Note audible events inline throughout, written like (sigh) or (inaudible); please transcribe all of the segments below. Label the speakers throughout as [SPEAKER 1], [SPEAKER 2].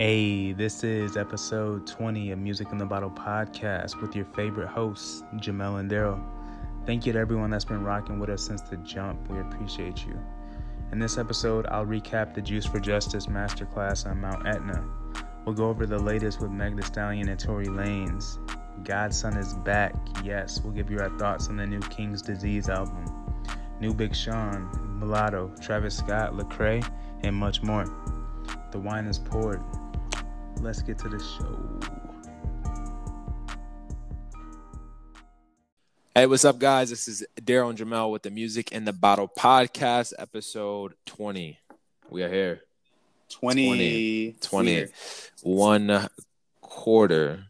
[SPEAKER 1] Hey, this is episode 20 of Music in the Bottle podcast with your favorite hosts, Jamel and Daryl. Thank you to everyone that's been rocking with us since the jump. We appreciate you. In this episode, I'll recap the Juice for Justice masterclass on Mount Etna. We'll go over the latest with Meg Thee Stallion and Tory Lanez. God's Son is back. Yes, we'll give you our thoughts on the new King's Disease album. New Big Sean, Mulatto, Travis Scott, Lecrae, and much more. The wine is poured. Let's get to the show.
[SPEAKER 2] Hey, what's up, guys? This is Daryl and Jamel with the Music in the Bottle podcast, episode 20. We are here.
[SPEAKER 3] 20,
[SPEAKER 2] 20, 20 one quarter,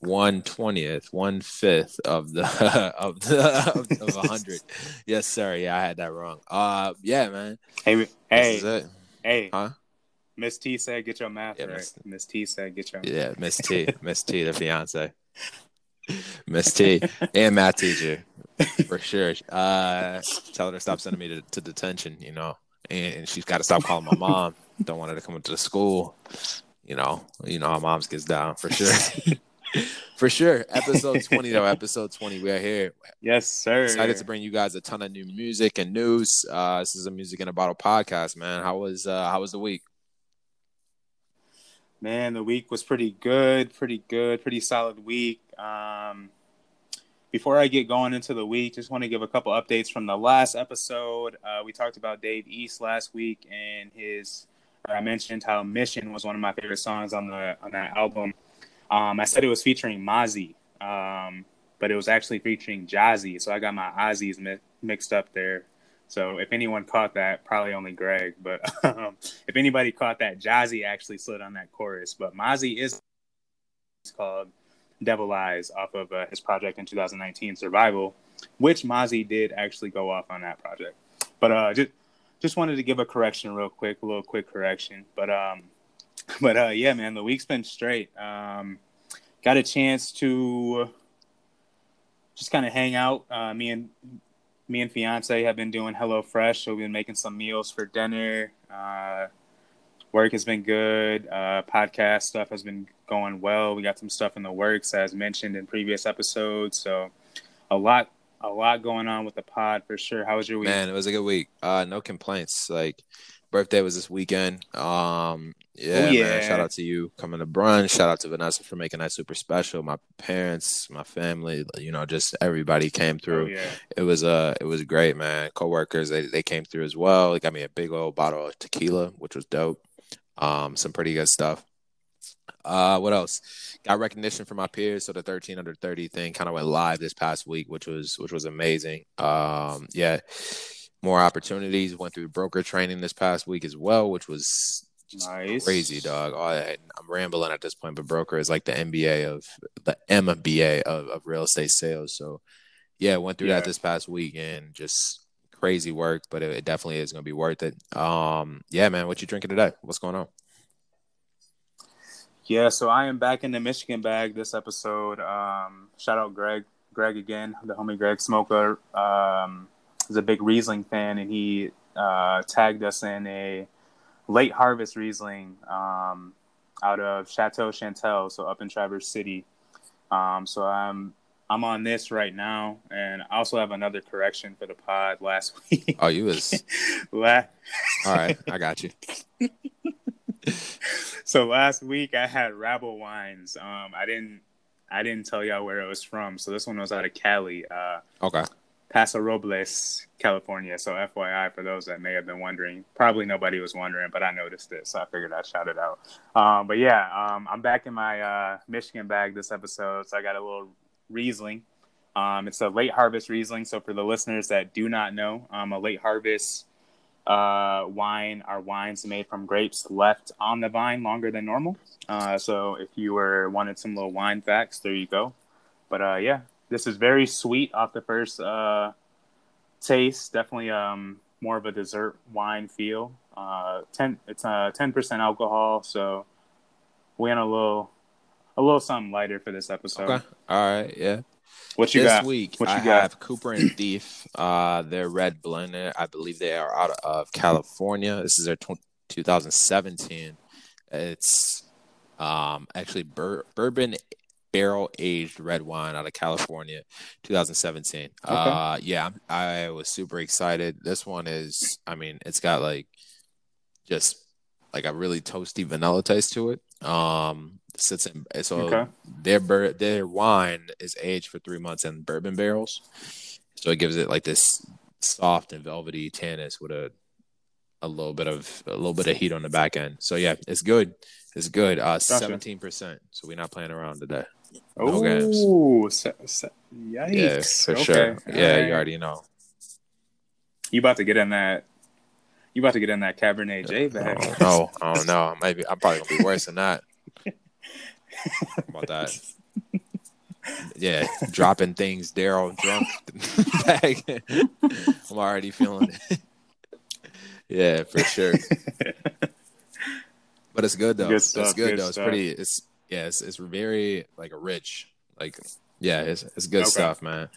[SPEAKER 2] one twentieth, one fifth of the (laughs) of the of, of a hundred. (laughs) yes, sir. Yeah, I had that wrong. Uh, yeah, man.
[SPEAKER 3] Hey, hey, hey.
[SPEAKER 2] Huh?
[SPEAKER 3] Miss T said, "Get your math
[SPEAKER 2] Yeah,
[SPEAKER 3] right."
[SPEAKER 2] Miss-
[SPEAKER 3] T said, "Get your
[SPEAKER 2] Yeah, Miss T, (laughs) Miss T, the fiance, Miss T, and math teacher for sure. Uh, telling her to stop sending me to, to detention, you know, and, and she's got to stop calling my mom. Don't want her to come into the school, you know. You know how moms gets down for sure. (laughs) for sure. Episode twenty though. Episode twenty. We are here.
[SPEAKER 3] Yes, sir.
[SPEAKER 2] Excited to bring you guys a ton of new music and news. Uh, this is a music in a bottle podcast, man. How was uh, how was the week?
[SPEAKER 3] Man, the week was pretty good, pretty good, pretty solid week. Um, before I get going into the week, just want to give a couple updates from the last episode. Uh, we talked about Dave East last week and his. Or I mentioned how "Mission" was one of my favorite songs on the on that album. Um, I said it was featuring Mozzy, um, but it was actually featuring Jazzy, so I got my Ozzies mi- mixed up there. So if anyone caught that, probably only Greg. But (laughs) um, if anybody caught that, Jazzy actually slid on that chorus. But Mozzy is called Devil Eyes off of uh, his project in 2019, Survival, which Mozzy did actually go off on that project. But uh, just just wanted to give a correction real quick, a little quick correction. But um, (laughs) but uh, yeah, man, the week's been straight. Um, got a chance to just kind of hang out. Uh, me and me and fiance have been doing Hello Fresh, so we've been making some meals for dinner. Uh, work has been good. Uh, podcast stuff has been going well. We got some stuff in the works, as mentioned in previous episodes. So a lot, a lot going on with the pod for sure. How was your week?
[SPEAKER 2] Man, it was a good week. Uh, no complaints. Like birthday was this weekend. Um, yeah,
[SPEAKER 3] Oh, yeah.
[SPEAKER 2] man. Shout out to you coming to brunch. Shout out to Vanessa for making that super special. My parents, my family, you know, just everybody came
[SPEAKER 3] Oh,
[SPEAKER 2] through.
[SPEAKER 3] yeah.
[SPEAKER 2] It was uh it was great, man. Coworkers, they they came through as well. They got me a big old bottle of tequila, which was dope. Um, some pretty good stuff. Uh, what else? Got recognition from my peers. So the 13 under 30 thing kind of went live this past week, which was which was amazing. Um, yeah, more opportunities. Went through broker training this past week as well, which was
[SPEAKER 3] Nice.
[SPEAKER 2] crazy, dog. Oh, I, I'm rambling at this point, but broker is like the MBA of the MBA of, of real estate sales. So yeah, went through
[SPEAKER 3] Yeah.
[SPEAKER 2] that this past week and just crazy work, but it, it definitely is going to be worth it. Um, yeah, man, what you drinking today? What's going on?
[SPEAKER 3] Yeah, so I am back in the Michigan bag this episode. Um, shout out Greg, Greg again, the homie Greg Smoker. Um, is a big Riesling fan, and he uh, tagged us in a late harvest Riesling um, out of Chateau Chantal, so up in Traverse City. Um, so I'm I'm on this right now, and I also have another correction for the pod last (laughs) week.
[SPEAKER 2] Oh, you was (laughs)
[SPEAKER 3] La-
[SPEAKER 2] all right. I got you. (laughs)
[SPEAKER 3] so last week I had Rabble Wines. Um, I didn't I didn't tell y'all where it was from. So this one was out of Cali, uh,
[SPEAKER 2] Okay.
[SPEAKER 3] Paso Robles, California. So FYI for those that may have been wondering, probably nobody was wondering, but I noticed it, so I figured I'd shout it out. Um, but yeah, um, I'm back in my uh, Michigan bag this episode, so I got a little Riesling. Um, it's a late harvest Riesling. So for the listeners that do not know, um, a late harvest uh, wine are wines made from grapes left on the vine longer than normal. Uh, so if you were wanted some little wine facts, there you go. But uh, yeah, this is very sweet off the first uh, taste. Definitely um, more of a dessert wine feel. Uh, ten, it's uh, ten percent alcohol, so we went a little, a little something lighter for this episode.
[SPEAKER 2] Okay. All right. Yeah.
[SPEAKER 3] What you
[SPEAKER 2] this
[SPEAKER 3] got?
[SPEAKER 2] week,
[SPEAKER 3] What you
[SPEAKER 2] I
[SPEAKER 3] got?
[SPEAKER 2] have Cooper and Thief. Uh, they're red blended. I believe they are out of California. This is their tw- 2017 It's um actually bur- bourbon barrel aged red wine out of California, 2017. Okay. Uh, yeah, I was super excited. This one is, I mean, it's got like just like a really toasty vanilla taste to it. Um, sits in so okay. their their wine is aged for three months in bourbon barrels, so it gives it like this soft and velvety tannins with a a little bit of a little bit of heat on the back end. So yeah, it's good. It's good. Uh, seventeen percent. So we're not playing around today.
[SPEAKER 3] No oh, se- yikes!
[SPEAKER 2] Yeah, for okay. sure. Yeah, right. you already know.
[SPEAKER 3] You about to get in that? You about to get in that Cabernet J oh, bag?
[SPEAKER 2] No, oh no, no. Maybe I'm probably gonna be worse than that. (laughs) about that? Yeah, dropping things, Daryl drunk (laughs) bag. I'm already feeling it. yeah, for sure. (laughs) but it's good though. Good stuff, it's good, good though. Stuff. It's pretty. It's yeah. It's, it's very like a rich. Like yeah, it's it's good okay. stuff, man.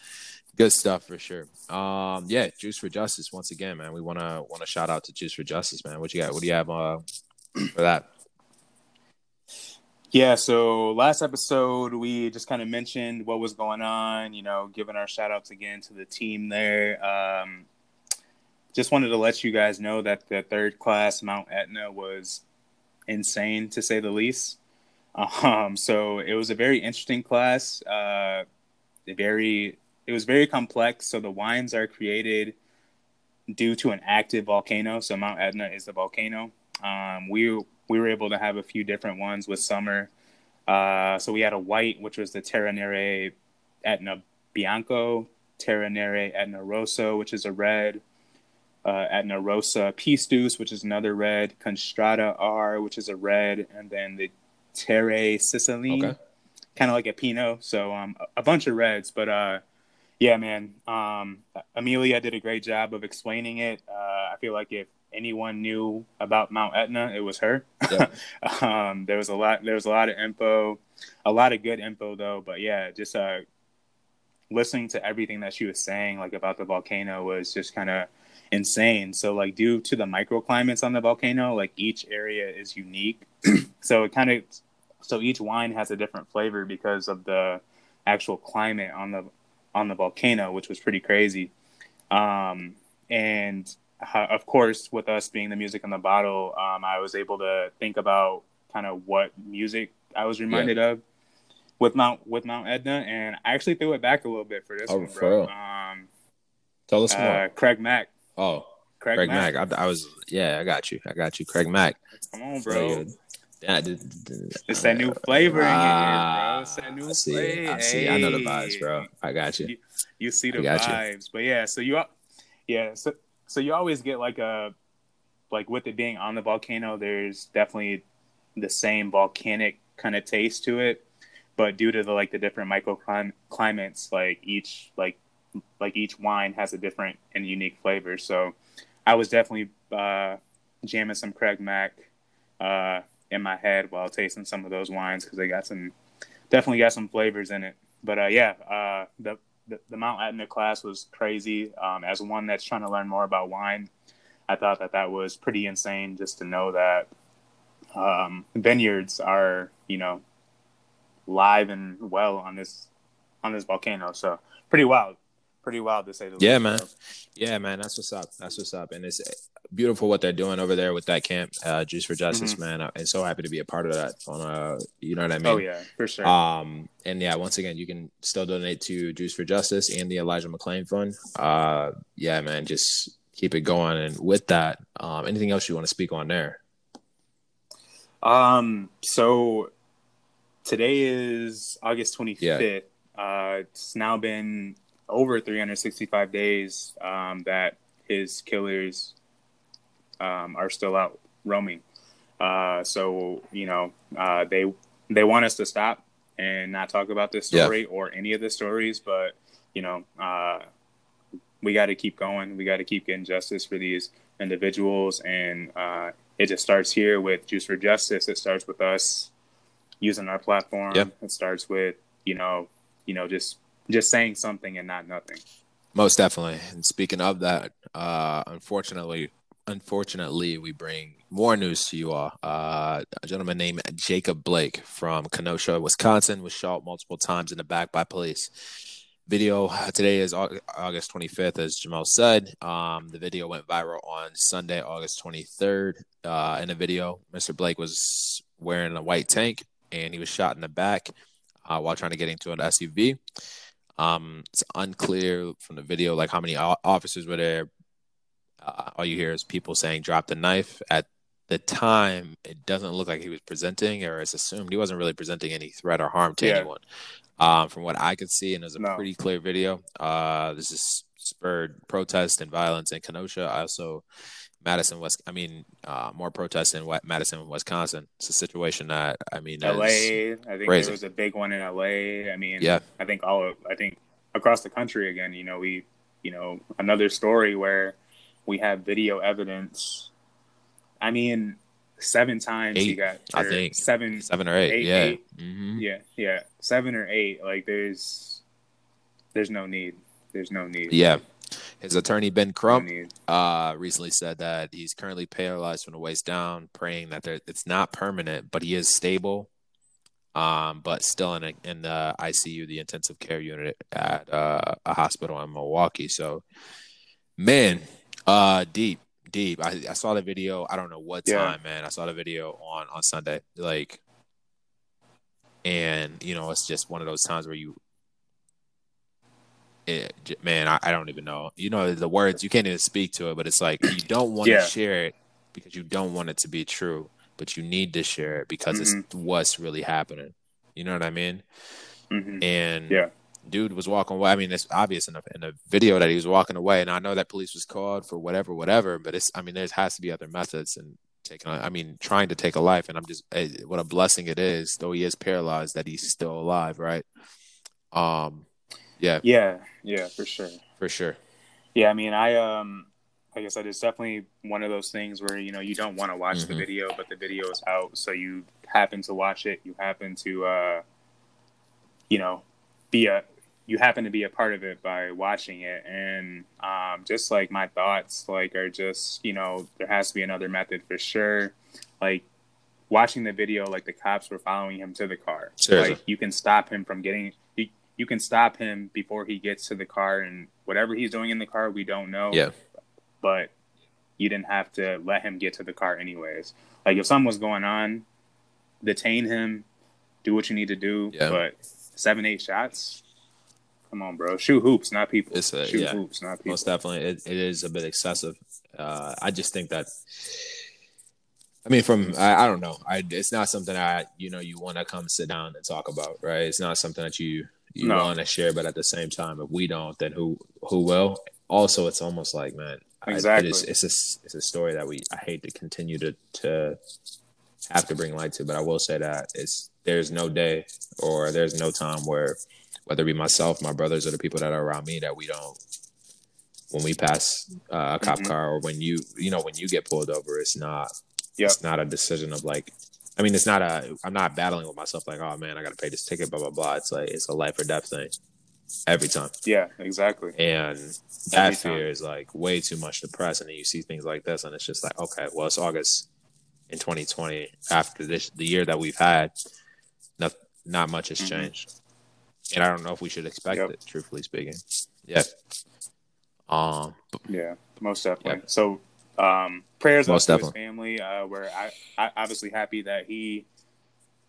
[SPEAKER 2] Good stuff for sure. Um, yeah, Juice for Justice once again, man. We wanna wanna shout out to Juice for Justice, man. What you got? What do you have uh, for that?
[SPEAKER 3] Yeah, so last episode we just kind of mentioned what was going on, you know, giving our shout outs again to the team there. Um, just wanted to let you guys know that the third class Mount Etna was insane to say the least. Um, so it was a very interesting class. Uh, very, it was very complex. So the wines are created due to an active volcano. So Mount Etna is the volcano. Um, we we were able to have a few different ones with summer. Uh, so we had a white, which was the Terre Nere Etna Bianco, Terre Nere Etna Rosso, which is a red, uh, Etna Rossa Pistus, which is another red, Constrata R, which is a red, and then the Terre Siciliane, okay. kind of like a Pinot. So um, a bunch of reds, but uh, yeah, man. Um, Amelia did a great job of explaining it. Uh, I feel like if anyone knew about Mount Etna, it was her. Yeah. (laughs) um, there was a lot. There was a lot of info, a lot of good info though. But yeah, just uh, listening to everything that she was saying, like about the volcano, was just kind of insane. So like, due to the microclimates on the volcano, like each area is unique. (clears throat) so it kind of, so each wine has a different flavor because of the actual climate on the on the volcano, which was pretty crazy. Um, and of course, with us being the music in the bottle, um, I was able to think about kind of what music I was reminded yeah. of with Mount with Mount Etna, and I actually threw it back a little bit for this oh, one, bro. Um,
[SPEAKER 2] Tell us uh, more.
[SPEAKER 3] Craig Mack.
[SPEAKER 2] Oh, Craig, Craig Mack. Mack. I, I, was yeah, I got you. I got you, Craig Mack.
[SPEAKER 3] Come on, bro. Yeah, it's that new flavor in here, bro. Ah, it's that new
[SPEAKER 2] I see flavor. I see. I know the vibes, bro. I got you.
[SPEAKER 3] You, you see the vibes, you. but yeah. So you, yeah. So so you always get like a like with it being on the volcano there's definitely the same volcanic kind of taste to it but due to the like the different microclimates like each like like each wine has a different and unique flavor so i was definitely uh jamming some craig mack uh in my head while tasting some of those wines because they got some definitely got some flavors in it but uh yeah uh the the, the Mount Etna class was crazy. Um, as one that's trying to learn more about wine, I thought that that was pretty insane just to know that um, vineyards are, you know, live and well on this on this volcano. So pretty wild, pretty wild to say the
[SPEAKER 2] yeah, least. Yeah, man. Yeah, man. That's what's up. That's what's up. And it's beautiful what they're doing over there with that camp, uh, Juice for Justice, mm-hmm. man. I'm so happy to be a part of that. On uh, you know what I mean?
[SPEAKER 3] Oh yeah, for sure.
[SPEAKER 2] Um, and yeah, once again, you can still donate to Juice for Justice and the Elijah McClain Fund. Uh, yeah, man, just keep it going. And with that, um, anything else you want to speak on there?
[SPEAKER 3] Um, so today is August 25th. Yeah. Uh, it's now been over 365 days um, that his killers um, are still out roaming. Uh, so you know uh, they they want us to stop and not talk about this story yeah. or any of the stories, but you know uh, we got to keep going. We got to keep getting justice for these individuals, and uh, it just starts here with Juice for Justice. It starts with us using our platform.
[SPEAKER 2] Yeah.
[SPEAKER 3] It starts with you know you know just just saying something and not nothing.
[SPEAKER 2] Most definitely. And speaking of that, uh, unfortunately, unfortunately, we bring more news to you all. Uh, a gentleman named Jacob Blake from Kenosha, Wisconsin, was shot multiple times in the back by police. Video today is August 25th, as Jamal said. Um, the video went viral on Sunday, August 23rd. Uh, in the video, Mr. Blake was wearing a white tank and he was shot in the back uh, while trying to get into an SUV. Um, it's unclear from the video like how many officers were there. Uh, all you hear is people saying "drop the knife." At the time, it doesn't look like he was presenting, or it's assumed he wasn't really presenting any threat or harm to yeah. anyone. Um, from what I could see, and it was a no. pretty clear video. Uh, this is spurred protest and violence in Kenosha. I also Madison, West. I mean, uh, more protests in Madison, Wisconsin. It's a situation that I mean,
[SPEAKER 3] L.A. I think crazy. there was a big one in L.A. I mean, yeah. I think all of, I think across the country again. You know, we, you know, another story where we have video evidence. I mean, seven times
[SPEAKER 2] eight,
[SPEAKER 3] he got.
[SPEAKER 2] I think
[SPEAKER 3] seven,
[SPEAKER 2] seven or eight. eight yeah, eight.
[SPEAKER 3] Mm-hmm. yeah, yeah, seven or eight. Like there's, there's no need. There's no need.
[SPEAKER 2] Yeah. His attorney Ben Crump uh, recently said that he's currently paralyzed from the waist down, praying that it's not permanent, but he is stable, um, but still in a, in the ICU, the intensive care unit at uh, a hospital in Milwaukee. So, man, uh, deep, deep. I, I saw the video. I don't know what time, man. I saw the video on on Sunday, like, and you know, it's just one of those times where you it, man, I, I, don't even know. You know, the words you can't even speak to it, but it's like you don't want yeah. to share it because you don't want it to be true, but you need to share it because mm-hmm. it's what's really happening. You know what I mean?
[SPEAKER 3] Mm-hmm.
[SPEAKER 2] And
[SPEAKER 3] yeah,
[SPEAKER 2] dude was walking away. I mean, it's obvious in the, in the video that he was walking away, and I know that police was called for whatever, whatever. But it's, I mean, there has to be other methods and taking. I mean, trying to take a life, and I'm just eh, what a blessing it is, though he is paralyzed, that he's still alive, right? Um, yeah.
[SPEAKER 3] Yeah. Yeah. For sure.
[SPEAKER 2] For sure.
[SPEAKER 3] Yeah. I mean, I um, like I said, it's definitely one of those things where you know you don't want to watch mm-hmm. the video, but the video is out, so you happen to watch it. You happen to, uh, you know, be a you happen to be a part of it by watching it, and um, just like my thoughts, like are just you know there has to be another method for sure. Like watching the video, like the cops were following him to the car.
[SPEAKER 2] Seriously.
[SPEAKER 3] Like you can stop him from getting you can stop him before he gets to the car and whatever he's doing in the car we don't know.
[SPEAKER 2] Yeah.
[SPEAKER 3] But you didn't have to let him get to the car anyways. Like if something was going on detain him do what you need to do. Yeah. but seven eight shots? Come on bro. Shoot hoops not people.
[SPEAKER 2] It's a,
[SPEAKER 3] shoot
[SPEAKER 2] yeah,
[SPEAKER 3] hoops not people.
[SPEAKER 2] Most definitely. It, it is a bit excessive. Uh, i just think that I mean, from I, I, don't know. I it's not something I you know you want to come sit down and talk about, right? It's not something that you you no. want to share, but at the same time, if we don't, then who who will? Also, it's almost like man,
[SPEAKER 3] exactly.
[SPEAKER 2] I, it is, it's a it's a story that we I hate to continue to to have to bring light to, but I will say that it's there's no day or there's no time where whether it be myself, my brothers, or the people that are around me that we don't when we pass uh, a cop mm-hmm. car or when you you know when you get pulled over, it's not yep. it's not a decision of like I mean, it's not a. I'm not battling with myself like, oh man, I got to pay this ticket, blah blah blah. It's like it's a life or death thing every time.
[SPEAKER 3] Yeah, exactly.
[SPEAKER 2] And that fear is like way too much to press, and then you see things like this, and it's just like, okay, well, it's August in 2020 after this the year that we've had. Not not much has mm-hmm. changed, and I don't know if we should expect yep. it. Truthfully speaking, yeah. Um.
[SPEAKER 3] Yeah, most definitely. So um, prayers Most up to his family. Uh, we're I, I obviously happy that he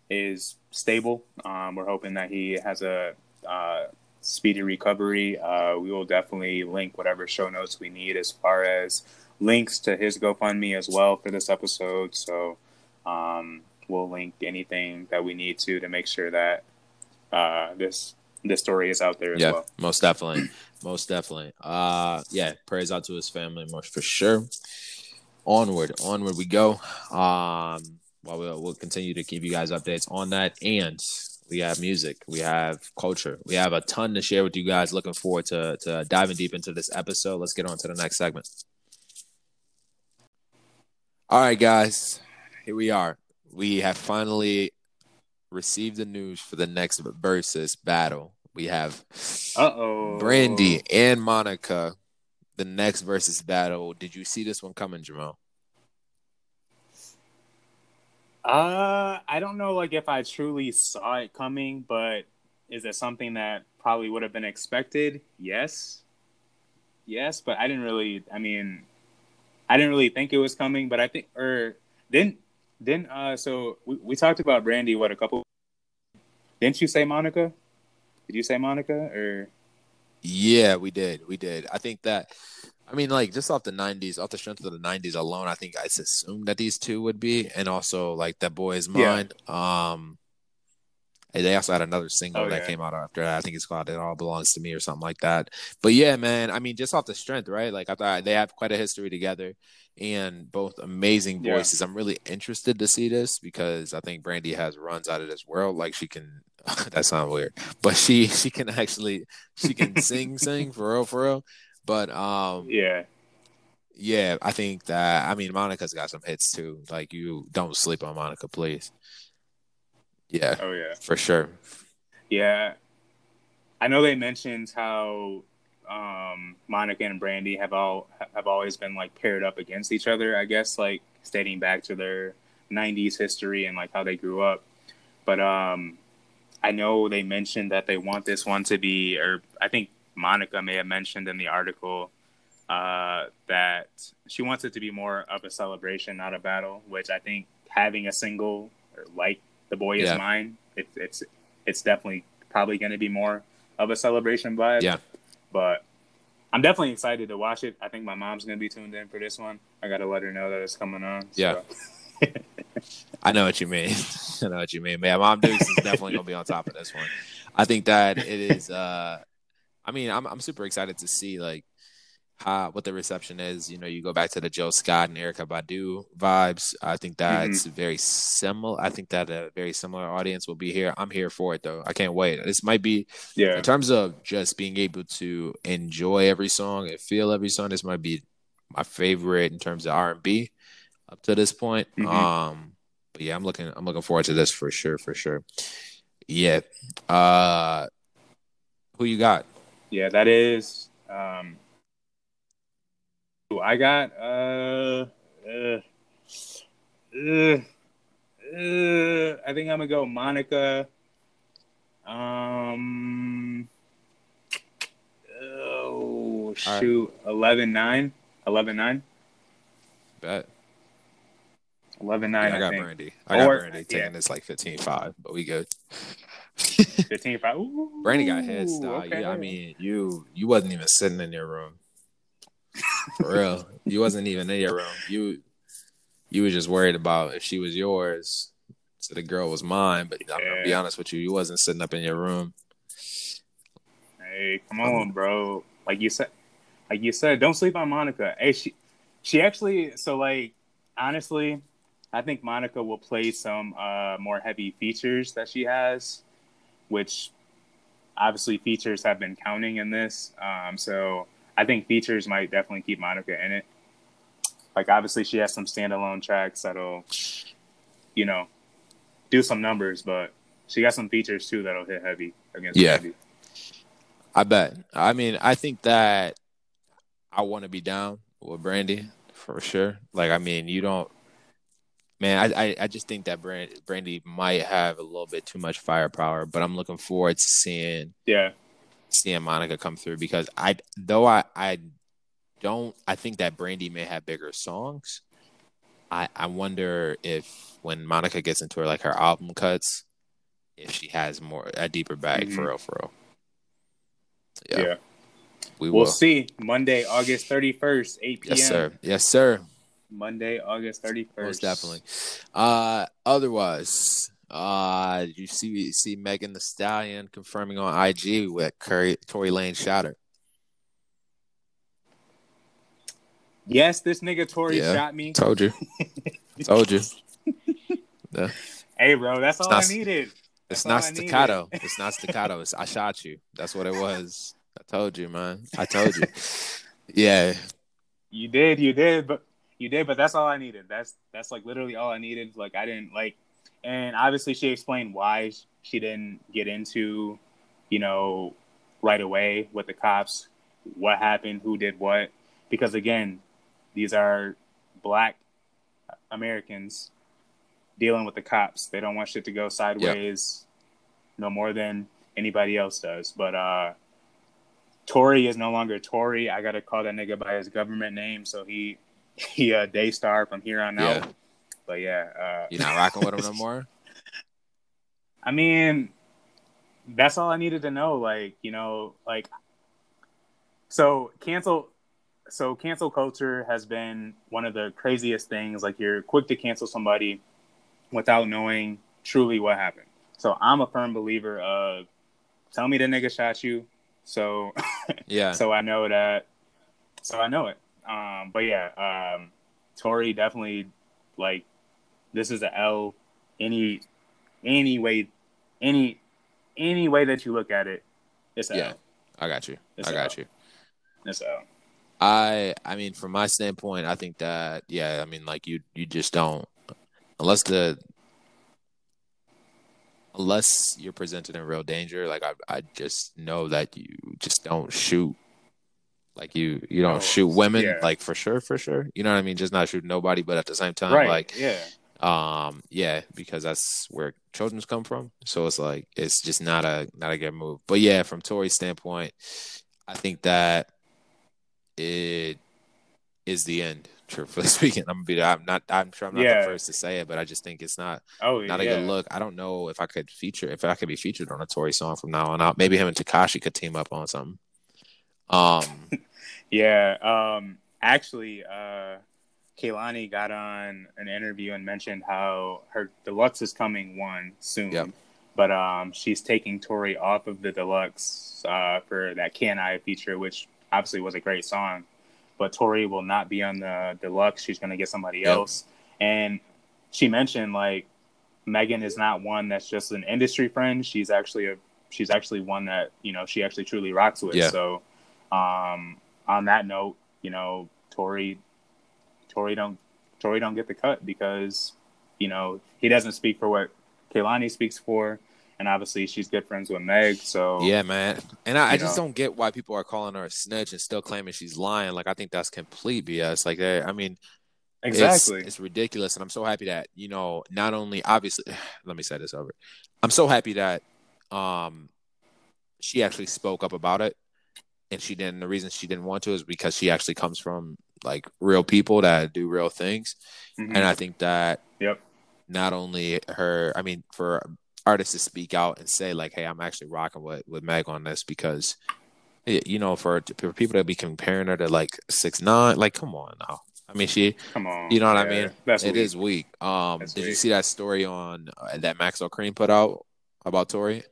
[SPEAKER 3] is stable. Um, we're hoping that he has a uh, speedy recovery. Uh, we will definitely link whatever show notes we need as far as links to his GoFundMe as well for this episode. So um, we'll link anything that we need to to make sure that uh, this this story is out there as
[SPEAKER 2] yeah,
[SPEAKER 3] well.
[SPEAKER 2] Most definitely. most definitely. Uh yeah, prayers out to his family much for sure. Onward, onward we go. Um well we'll, we'll continue to keep you guys updates on that and we have music, we have culture, we have a ton to share with you guys. Looking forward to to diving deep into this episode. Let's get on to the next segment. All right, guys, here we are. We have finally received the news for the next Verzuz battle we have
[SPEAKER 3] uh-oh
[SPEAKER 2] Brandy and Monica the next Verzuz battle. Did you see this one coming, Jamal?
[SPEAKER 3] Uh, I don't know, like if I truly saw it coming, but is it something that probably would have been expected? Yes, yes, but I didn't really. I mean, I didn't really think it was coming, but I think, or then, then, uh, so we, we talked about Brandy. What a couple? Didn't you say Monica? Did you say Monica or?
[SPEAKER 2] Yeah, we did. We did. I think that I mean, like just off the '90s, off the strength of the '90s alone, I think I assumed that these two would be, and also like that boy is mine. Yeah. Um, they also had another single oh, that yeah. came out after that. I think it's called "It All Belongs to Me" or something like that. But yeah, man, I mean, just off the strength, right? Like I thought they have quite a history together, and both amazing voices. Yeah. I'm really interested to see this because I think Brandy has runs out of this world. Like she can. (laughs) that sounds weird, but she (laughs) she can actually she can (laughs) sing sing for real for real. But um,
[SPEAKER 3] yeah,
[SPEAKER 2] yeah, I think that I mean Monica's got some hits too. Like you don't sleep on Monica, please. Yeah.
[SPEAKER 3] Oh yeah.
[SPEAKER 2] For sure.
[SPEAKER 3] Yeah. I know they mentioned how um, Monica and Brandy have all have always been like paired up against each other. I guess like stating back to their '90s history and like how they grew up. But um, I know they mentioned that they want this one to be, or I think Monica may have mentioned in the article uh, that she wants it to be more of a celebration, not a battle. Which I think having a single or like "The Boy Is. Mine," it, it's it's definitely probably going to be more of a celebration vibe.
[SPEAKER 2] Yeah,
[SPEAKER 3] but I'm definitely excited to watch it. I think my mom's going to be tuned in for this one. I got to let her know that it's coming on.
[SPEAKER 2] Yeah. (laughs) I know what you mean. (laughs) I know what you mean. Man, Mom Dukes is definitely gonna be on top of this one. I think that it is uh I mean, I'm I'm super excited to see like how what the reception is. You know, you go back to the Jill Scott and Erykah Badu vibes. I think that's mm-hmm. very similar. I think that a very similar audience will be here. I'm here for it though. I can't wait. This might be
[SPEAKER 3] yeah.
[SPEAKER 2] In terms of just being able to enjoy every song and feel every song, this might be my favorite in terms of R and B up to this point. Mm-hmm. Um, but yeah, I'm looking I'm looking forward to this for sure, for sure. Yeah. Uh, who you got?
[SPEAKER 3] yeah, that is. Um, I got uh, uh, uh, uh, I think I'm gonna go Monica. Um, oh shoot, right. 11 9. 11 9.
[SPEAKER 2] Bet.
[SPEAKER 3] 11 9.
[SPEAKER 2] Yeah, I, got think. Brandy. I got or, Brandy taking yeah. this like 15 5, but we good.
[SPEAKER 3] 15 5. Ooh,
[SPEAKER 2] Brandy got head style. Okay. Yeah, I mean, you you wasn't even sitting in your room. For real. You wasn't even in your room. You you were just worried about if she was yours. So the girl was mine, but I'm gonna be honest with you, you wasn't sitting up in your room.
[SPEAKER 3] Hey, come on, bro. Like you said like you said, don't sleep on Monica. Hey, she she actually so like honestly, I think Monica will play some uh, more heavy features that she has which obviously features have been counting in this. Um, so I think features might definitely keep Monica in it. Like obviously she has some standalone tracks that'll, you know, do some numbers, but she got some features too that'll hit heavy against
[SPEAKER 2] yeah. Heavy. I bet. I mean, I think that I want to be down with Brandy for sure. Like, I mean, you don't man, I, I, I just think that Brandy might have a little bit too much firepower, but I'm looking forward to seeing
[SPEAKER 3] yeah
[SPEAKER 2] seeing Monica come through because I though I I don't I think that Brandy may have bigger songs. I I wonder if when Monica gets into her like her album cuts, if she has more a deeper bag mm-hmm. for real for real.
[SPEAKER 3] yeah. yeah. We will we'll see Monday, August 31st, 8 p.m.
[SPEAKER 2] Yes, sir. Yes, sir.
[SPEAKER 3] Monday, August 31st.
[SPEAKER 2] Most definitely. Uh, otherwise, uh, you see see Megan Thee Stallion confirming on IG with Curry, Tory Lanez shot her.
[SPEAKER 3] Yes, this nigga Tory yeah, shot me.
[SPEAKER 2] Told you. (laughs) Told you.
[SPEAKER 3] Yeah. Hey, bro, that's all not, I needed.
[SPEAKER 2] That's it's not staccato. (laughs) it's not staccato. It's I shot you. That's what it was. I told you, man. I told you. (laughs) Yeah.
[SPEAKER 3] You did. You did. But you did, but that's all I needed. That's that's like literally all I needed. Like I didn't like, and obviously she explained why she didn't get into, you know, right away with the cops, what happened, who did what. because again, these are black Americans dealing with the cops. They don't want shit to go sideways no more than anybody else does. But uh Tory is no longer Tory. I gotta call that nigga by his government name, so he (laughs) he uh Daystar from here on
[SPEAKER 2] Yeah.
[SPEAKER 3] out. But yeah, uh
[SPEAKER 2] You're not rocking with him no (laughs) more.
[SPEAKER 3] I mean, that's all I needed to know. Like, you know, like, so cancel, so cancel culture has been one of the craziest things. Like, you're quick to cancel somebody without knowing truly what happened. So I'm a firm believer of tell me the nigga shot you. So, (laughs)
[SPEAKER 2] Yeah.
[SPEAKER 3] so I know that, so I know it. Um, but yeah, um, Tory definitely like this is a L. Any, any way, any, any way that you look at it, it's a
[SPEAKER 2] Yeah.
[SPEAKER 3] L.
[SPEAKER 2] I got you.
[SPEAKER 3] It's
[SPEAKER 2] I got
[SPEAKER 3] L.
[SPEAKER 2] you.
[SPEAKER 3] It's a L.
[SPEAKER 2] I I mean from my standpoint, I think that yeah, I mean like you you just don't unless the unless you're presented in real danger, like I I just know that you just don't shoot like you you don't shoot women
[SPEAKER 3] yeah.
[SPEAKER 2] like for sure for sure. You know what I mean? Just not shoot nobody, but at the same time
[SPEAKER 3] right.
[SPEAKER 2] like
[SPEAKER 3] yeah.
[SPEAKER 2] Um yeah because that's where children's come from so it's like it's just not a not a good move but yeah from Tory's standpoint I think that it is the end (laughs) truthfully speaking I'm gonna be I'm not I'm sure I'm not
[SPEAKER 3] Yeah.
[SPEAKER 2] the first to say it but I just think it's not
[SPEAKER 3] Oh,
[SPEAKER 2] not a good look I don't know if I could feature if I could be featured on a Tory song from now on out maybe him and Tekashi could team up on something um (laughs)
[SPEAKER 3] Yeah. Um. Actually, uh, Kehlani got on an interview and mentioned how her deluxe is coming one soon.
[SPEAKER 2] Yep.
[SPEAKER 3] But um, she's taking Tory off of the deluxe uh, for that Can I feature, which obviously was a great song. But Tory will not be on the deluxe. She's going to get somebody
[SPEAKER 2] Yep.
[SPEAKER 3] else. And she mentioned like Megan is not one that's just an industry friend. She's actually a she's actually one that you know she actually truly rocks with.
[SPEAKER 2] Yeah.
[SPEAKER 3] So um, on that note, you know, Tory, Tory don't, Tory don't get the cut because, you know, he doesn't speak for what Kehlani speaks for, and obviously she's good friends with Meg. So
[SPEAKER 2] Yeah, man. And I, I just
[SPEAKER 3] know.
[SPEAKER 2] don't get why people are calling her a snitch and still claiming she's lying. Like I think that's complete BS. Like I mean, it's-
[SPEAKER 3] exactly,
[SPEAKER 2] it's, ridiculous, and I'm so happy that you know not only obviously. (sighs) Let me say this over. I'm so happy that um she actually spoke up about it, and she didn't. The reason she didn't want to is because she actually comes from like real people that do real things,
[SPEAKER 3] Mhm.
[SPEAKER 2] and I think that
[SPEAKER 3] Yep.
[SPEAKER 2] not only her, I mean, for artists to speak out and say like, "Hey, I'm actually rocking with with Meg on this," because you know, for, for people to be comparing her to like six nine, like, come on now. I mean, she,
[SPEAKER 3] come on,
[SPEAKER 2] you know what I mean?
[SPEAKER 3] That's
[SPEAKER 2] it
[SPEAKER 3] weak.
[SPEAKER 2] is weak. Um,
[SPEAKER 3] That's
[SPEAKER 2] did you see that story on uh, that Maxo Kream put out about Tory?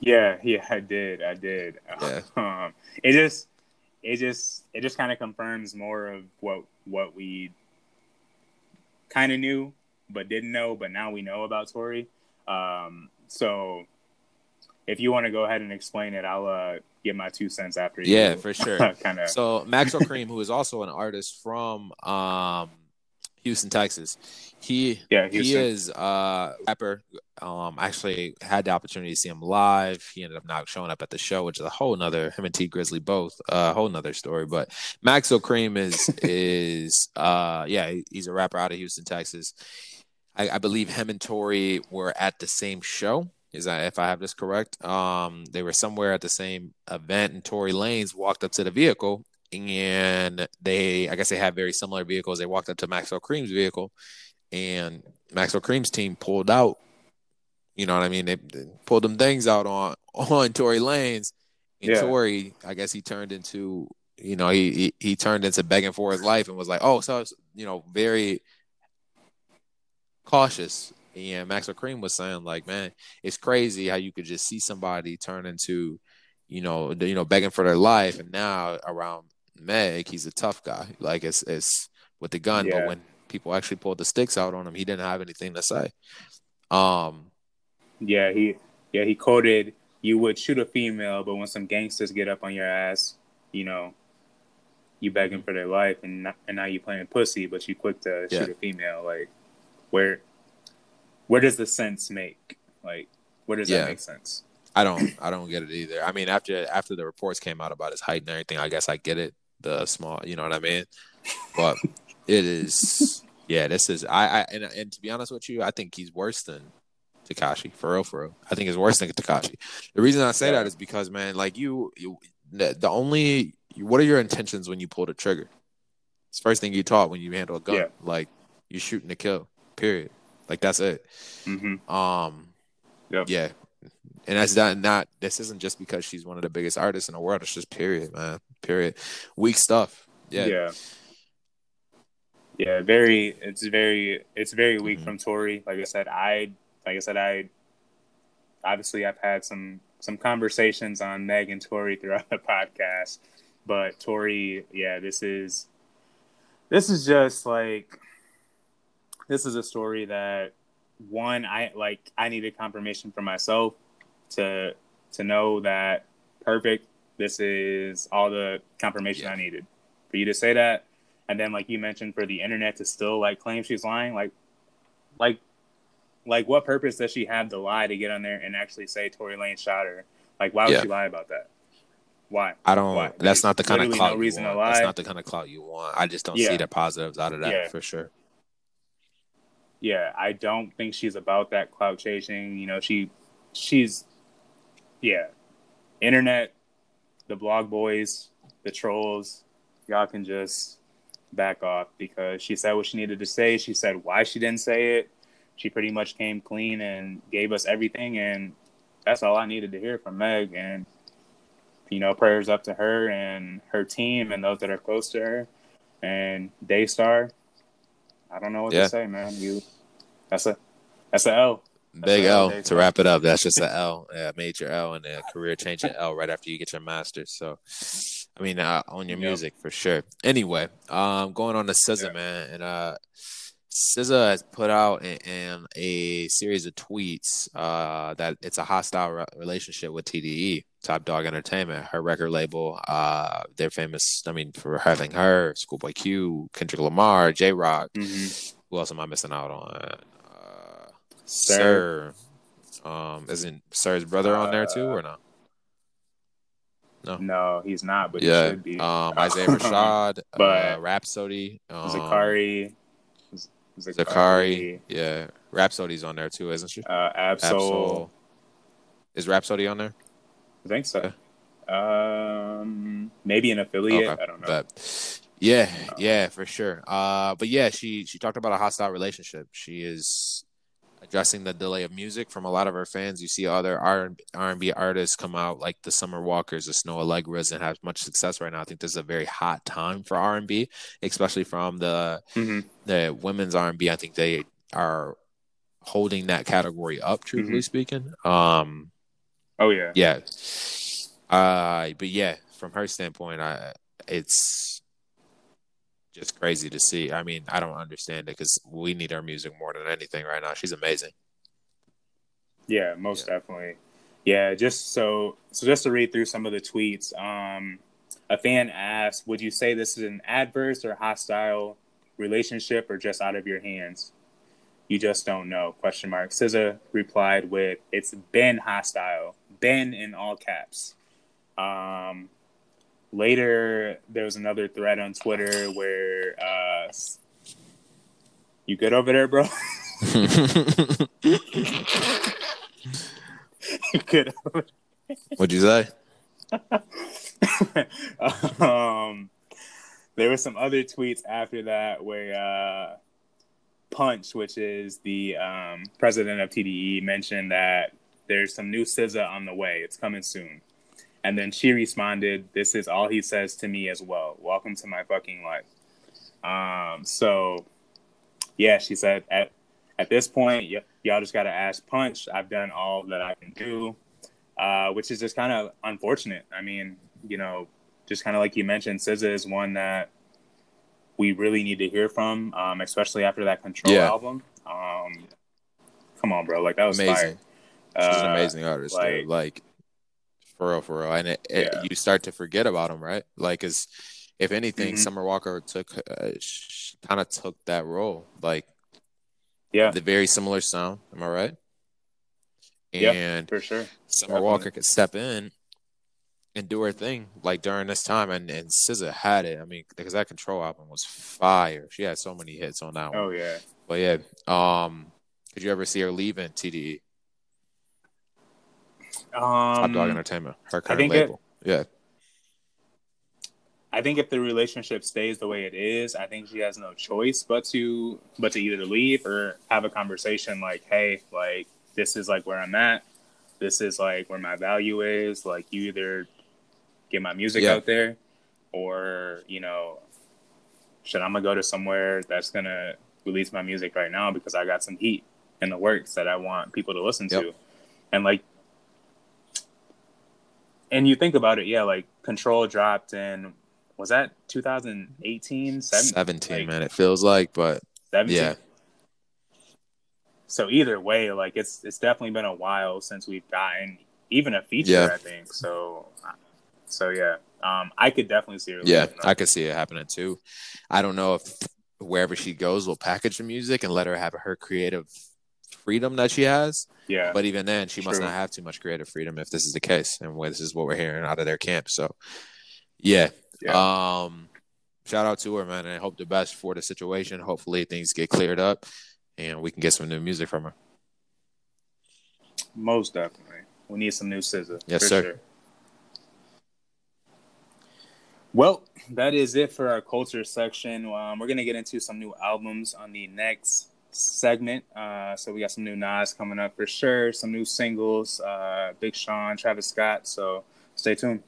[SPEAKER 3] Yeah, yeah, I did, I did.
[SPEAKER 2] Yeah. (laughs)
[SPEAKER 3] Um, it just, it just, it just kind of confirms more of what what we kind of knew but didn't know, but now we know about Tory. Um, so if you want to go ahead and explain it, I'll uh, give my two cents after you.
[SPEAKER 2] Yeah, for sure. (laughs)
[SPEAKER 3] kind of.
[SPEAKER 2] So Maxo Kream, who is also an artist from um, Houston, Texas, he
[SPEAKER 3] Yeah,
[SPEAKER 2] he is a rapper. Um, actually had the opportunity to see him live. He ended up not showing up at the show, which is a whole nother him and Tee Grizzley both a whole nother story. But Maxo Kream is (laughs) is uh yeah he's a rapper out of Houston, Texas. I, I believe him and Tory were at the same show. Is that if I have this correct? Um, they were somewhere at the same event, and Tory Lanez walked up to the vehicle, and they, I guess, they had very similar vehicles. They walked up to Maxo Kream's vehicle, and Maxo Kream's team pulled out. You know what I mean? They, they pulled them things out on (laughs) on Tory Lanez, and
[SPEAKER 3] Yeah.
[SPEAKER 2] Tory, I guess, he turned into, you know, he, he he turned into begging for his life and was like, oh, so you know, very cautious. And Maxo Kream was saying, like, man, it's crazy how you could just see somebody turn into, you know, you know, begging for their life, and now around Meg, he's a tough guy. Like it's it's with the gun,
[SPEAKER 3] Yeah.
[SPEAKER 2] but when people actually pulled the sticks out on him, he didn't have anything to say. Um,
[SPEAKER 3] Yeah, he yeah he quoted, "You would shoot a female, but when some gangsters get up on your ass, you know, you begging for their life, and not, and now you playing pussy, but you quick to
[SPEAKER 2] Yeah.
[SPEAKER 3] shoot a female. Like, where where does the sense make? Like, where does
[SPEAKER 2] Yeah.
[SPEAKER 3] that make sense?
[SPEAKER 2] I don't I don't get it either. I mean, after after the reports came out about his height and everything, I guess I get it. The small. You know what I mean? But it is. Yeah, this is. I. I and, and to be honest with you, I think he's worse than Tekashi, for real. For real, I think he's worse than Tekashi. The reason I say that is because man, like you, you, the, the only. What are your intentions when you pull the trigger? It's the first thing you taught when you handle a gun.
[SPEAKER 3] Yeah.
[SPEAKER 2] Like you're shooting to kill. Period. Like that's it.
[SPEAKER 3] hmm
[SPEAKER 2] Um,
[SPEAKER 3] Yep.
[SPEAKER 2] yeah, and that's not not. This isn't just because she's one of the biggest artists in the world. It's just period, man. Period. Weak stuff. Yeah.
[SPEAKER 3] Yeah. Yeah, very. It's very. It's very weak
[SPEAKER 2] Mhm.
[SPEAKER 3] from Tory. Like I said, I. Like I said, I. Obviously, I've had some some conversations on Meg and Tory throughout the podcast, but Tory, yeah, this is. This is just like. This is a story that, one, I like. I needed confirmation for myself, to to know that perfect. This is all the confirmation
[SPEAKER 2] Yeah.
[SPEAKER 3] I needed for you to say that and then like you mentioned for the internet to still like claim she's lying like like like what purpose does she have to lie to get on there and actually say Tory Lanez shot her like why would
[SPEAKER 2] Yeah.
[SPEAKER 3] she lie about that why
[SPEAKER 2] I don't.
[SPEAKER 3] Why?
[SPEAKER 2] That's not the kind of clout
[SPEAKER 3] no reason
[SPEAKER 2] you
[SPEAKER 3] to
[SPEAKER 2] want. That's not the kind of clout you want. I just don't
[SPEAKER 3] Yeah.
[SPEAKER 2] see the positives out of that for sure.
[SPEAKER 3] yeah I don't think she's about that clout chasing you know she she's yeah internet the blog boys the trolls y'all can just back off because she said what she needed to say. She said why she didn't say it. She pretty much came clean and gave us everything and that's all i needed to hear from meg. And you know prayers up to her and her team and those that are close to her. And daystar i don't know what
[SPEAKER 2] Yeah.
[SPEAKER 3] to say man. You that's a that's a l
[SPEAKER 2] Big
[SPEAKER 3] L
[SPEAKER 2] to wrap it up. That's just an L, a major L, and a career changing L right after you get your master's. So, I mean, uh, on your
[SPEAKER 3] Yep.
[SPEAKER 2] music for sure. Anyway, um, going on to SZA,
[SPEAKER 3] Yeah.
[SPEAKER 2] man, and uh, SZA has put out in, in a series of tweets uh, that it's a hostile re- relationship with TDE, Top Dog Entertainment, her record label. Uh, they're famous, I mean, for having her, Schoolboy Q, Kendrick Lamar, Jay Rock.
[SPEAKER 3] mm-hmm.
[SPEAKER 2] Who else am I missing out on? Uh,
[SPEAKER 3] Sir.
[SPEAKER 2] Sir. Um, isn't Sir's brother on there too, or not? no?
[SPEAKER 3] no he's not but he
[SPEAKER 2] yeah.
[SPEAKER 3] should be
[SPEAKER 2] Um, Isaiah (laughs) Rashad,
[SPEAKER 3] But-
[SPEAKER 2] uh, Rapsody, um,
[SPEAKER 3] zakari
[SPEAKER 2] Zacari, yeah, Rapsody's on there too, isn't she?
[SPEAKER 3] uh absol
[SPEAKER 2] Ab-Soul. Is Rapsody on there?
[SPEAKER 3] i think so um maybe an affiliate i don't know
[SPEAKER 2] But yeah, yeah, for sure. Uh, but yeah, she she talked about a hostile relationship. She is addressing the delay of music from a lot of our fans. You see other R and B artists come out like the Summer Walkers, the Snoh Aalegras, and have much success right now. I think this is a very hot time for R and B, especially from the
[SPEAKER 3] Mhm.
[SPEAKER 2] the women's R and B. I think they are holding that category up. Truthfully
[SPEAKER 3] Mhm.
[SPEAKER 2] speaking, um,
[SPEAKER 3] oh yeah
[SPEAKER 2] yeah. Uh, but yeah, from her standpoint, I it's just crazy to see. I mean, I don't understand it because we need her music more than anything right now. She's amazing.
[SPEAKER 3] Yeah, most definitely. Yeah, just so so just to read through some of the tweets. Um, a fan asked, "Would you say this is an adverse or hostile relationship, or just out of your hands?" You just don't know. Question mark. SZA replied with, "It's been hostile. Been in all caps." Um, later, there was another thread on Twitter where, uh, you good over there, bro? (laughs) you good over
[SPEAKER 2] What'd you say? (laughs)
[SPEAKER 3] um, there were some other tweets after that where uh, Punch, which is the um, president of TDE, mentioned that there's some new SZA on the way. It's coming soon. And then she responded, "This is all he says to me as well. Welcome to my fucking life." Um, so, yeah, she said at at this point, y- y'all just got to ask Punch. I've done all that I can do uh, which is just kind of unfortunate. I mean, you know, just kind of like you mentioned, SZA is one that we really need to hear from, um, especially after that Control
[SPEAKER 2] Yeah.
[SPEAKER 3] album. Um, come on, bro, like that was
[SPEAKER 2] amazing.
[SPEAKER 3] fire.
[SPEAKER 2] She's an
[SPEAKER 3] Uh,
[SPEAKER 2] amazing artist,
[SPEAKER 3] like-.
[SPEAKER 2] Like for real, for real. And it, it-
[SPEAKER 3] Yeah.
[SPEAKER 2] you start to forget about him, right? Like, as if anything,
[SPEAKER 3] Mhm.
[SPEAKER 2] Summer Walker took uh, kind of took that role. Like
[SPEAKER 3] Yeah,
[SPEAKER 2] the very similar sound. Am I right?
[SPEAKER 3] Yeah.
[SPEAKER 2] And
[SPEAKER 3] for sure.
[SPEAKER 2] Summer
[SPEAKER 3] Definitely.
[SPEAKER 2] Walker could step in and do her thing like during this time. And and SZA had it. I mean, because that Control album was fire. She had so many hits on that one.
[SPEAKER 3] Oh yeah.
[SPEAKER 2] But yeah, um, did you ever see her leaving TDE? Top
[SPEAKER 3] Um,
[SPEAKER 2] Dawg Entertainment, her current
[SPEAKER 3] think it-
[SPEAKER 2] label. yeah,
[SPEAKER 3] I think if the relationship stays the way it is, I think she has no choice but to but to either leave or have a conversation like, hey, like this is like where I'm at. This is like where my value is. Like you either get my music
[SPEAKER 2] Yeah.
[SPEAKER 3] out there or, you know, should I'm gonna go to somewhere that's gonna release my music right now because I got some heat in the works that I want people to listen
[SPEAKER 2] Yep.
[SPEAKER 3] to. And like and you think about it, yeah, like Control dropped in was that 2018,
[SPEAKER 2] 17,
[SPEAKER 3] like,
[SPEAKER 2] man. It feels like, but
[SPEAKER 3] 17?
[SPEAKER 2] yeah,
[SPEAKER 3] So either way, like it's it's definitely been a while since we've gotten even a feature.
[SPEAKER 2] Yeah.
[SPEAKER 3] I think so. So yeah, um, I could definitely see her.
[SPEAKER 2] yeah. I could see it happening too. I don't know if wherever she goes will package the music and let her have her creative freedom that she has.
[SPEAKER 3] yeah,
[SPEAKER 2] But even then, she must not have too much creative freedom if this is the case, and this is what we're hearing out of their camp. So, yeah, um, shout out to her, man, and I hope the best for the situation. Hopefully, things get cleared up, and we can get some new music from her.
[SPEAKER 3] most definitely. We need some new SZA.
[SPEAKER 2] Yes, sir.
[SPEAKER 3] Sure. Well, that is it for our culture section. Um, we're gonna get into some new albums on the next segment. Uh, so we got some new Nas coming up for sure. Some new singles. Uh, Big Sean, Travis Scott. So stay tuned.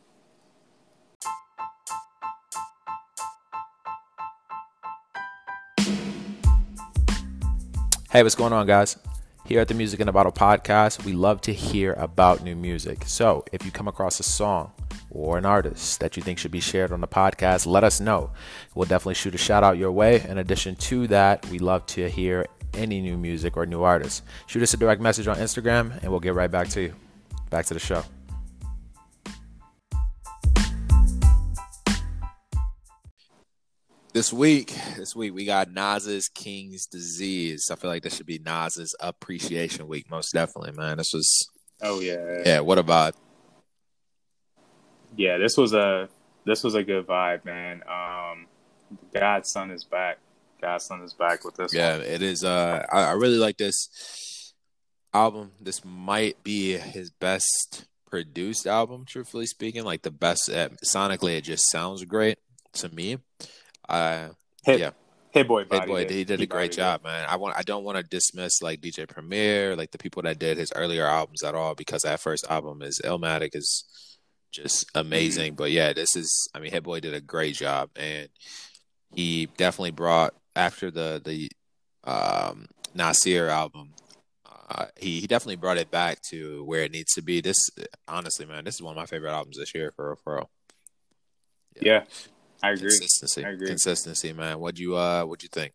[SPEAKER 2] Hey, what's going on, guys? Here at the Music in a Bottle podcast, we love to hear about new music. So, if you come across a song or an artist that you think should be shared on the podcast, let us know. We'll definitely shoot a shout out your way. In addition to that, we love to hear any new music or new artists. Shoot us a direct message on Instagram, and we'll get right back to you. Back to the show. This week, this week we got Nas's King's Disease. I feel like this should be Nas's Appreciation Week, most definitely, man. This was,
[SPEAKER 3] Oh yeah.
[SPEAKER 2] yeah, what a vibe.
[SPEAKER 3] yeah, this was a this was a good vibe, man. Um, God's Son is back. God's Son is back with this.
[SPEAKER 2] Yeah,
[SPEAKER 3] one.
[SPEAKER 2] it is. Uh, I, I really like this album. This might be his best produced album, truthfully speaking. Like the best uh, sonically, it just sounds great to me. Uh,
[SPEAKER 3] Hit,
[SPEAKER 2] yeah.
[SPEAKER 3] Hit boy,
[SPEAKER 2] Hey boy,
[SPEAKER 3] hit.
[SPEAKER 2] he did a great job, man. I want I don't want to dismiss like DJ Premier, like the people that did his earlier albums at all, because that first album is Illmatic is just amazing.
[SPEAKER 3] Mm-hmm.
[SPEAKER 2] But yeah, this is I mean Hit Boy did a great job and he definitely brought after the the um Nasir album, uh, he he definitely brought it back to where it needs to be. This honestly, man, this is one of my favorite albums this year for real, for real.
[SPEAKER 3] Yeah, I agree.
[SPEAKER 2] Consistency.
[SPEAKER 3] I agree.
[SPEAKER 2] Consistency, man. What'd you uh what'd you think?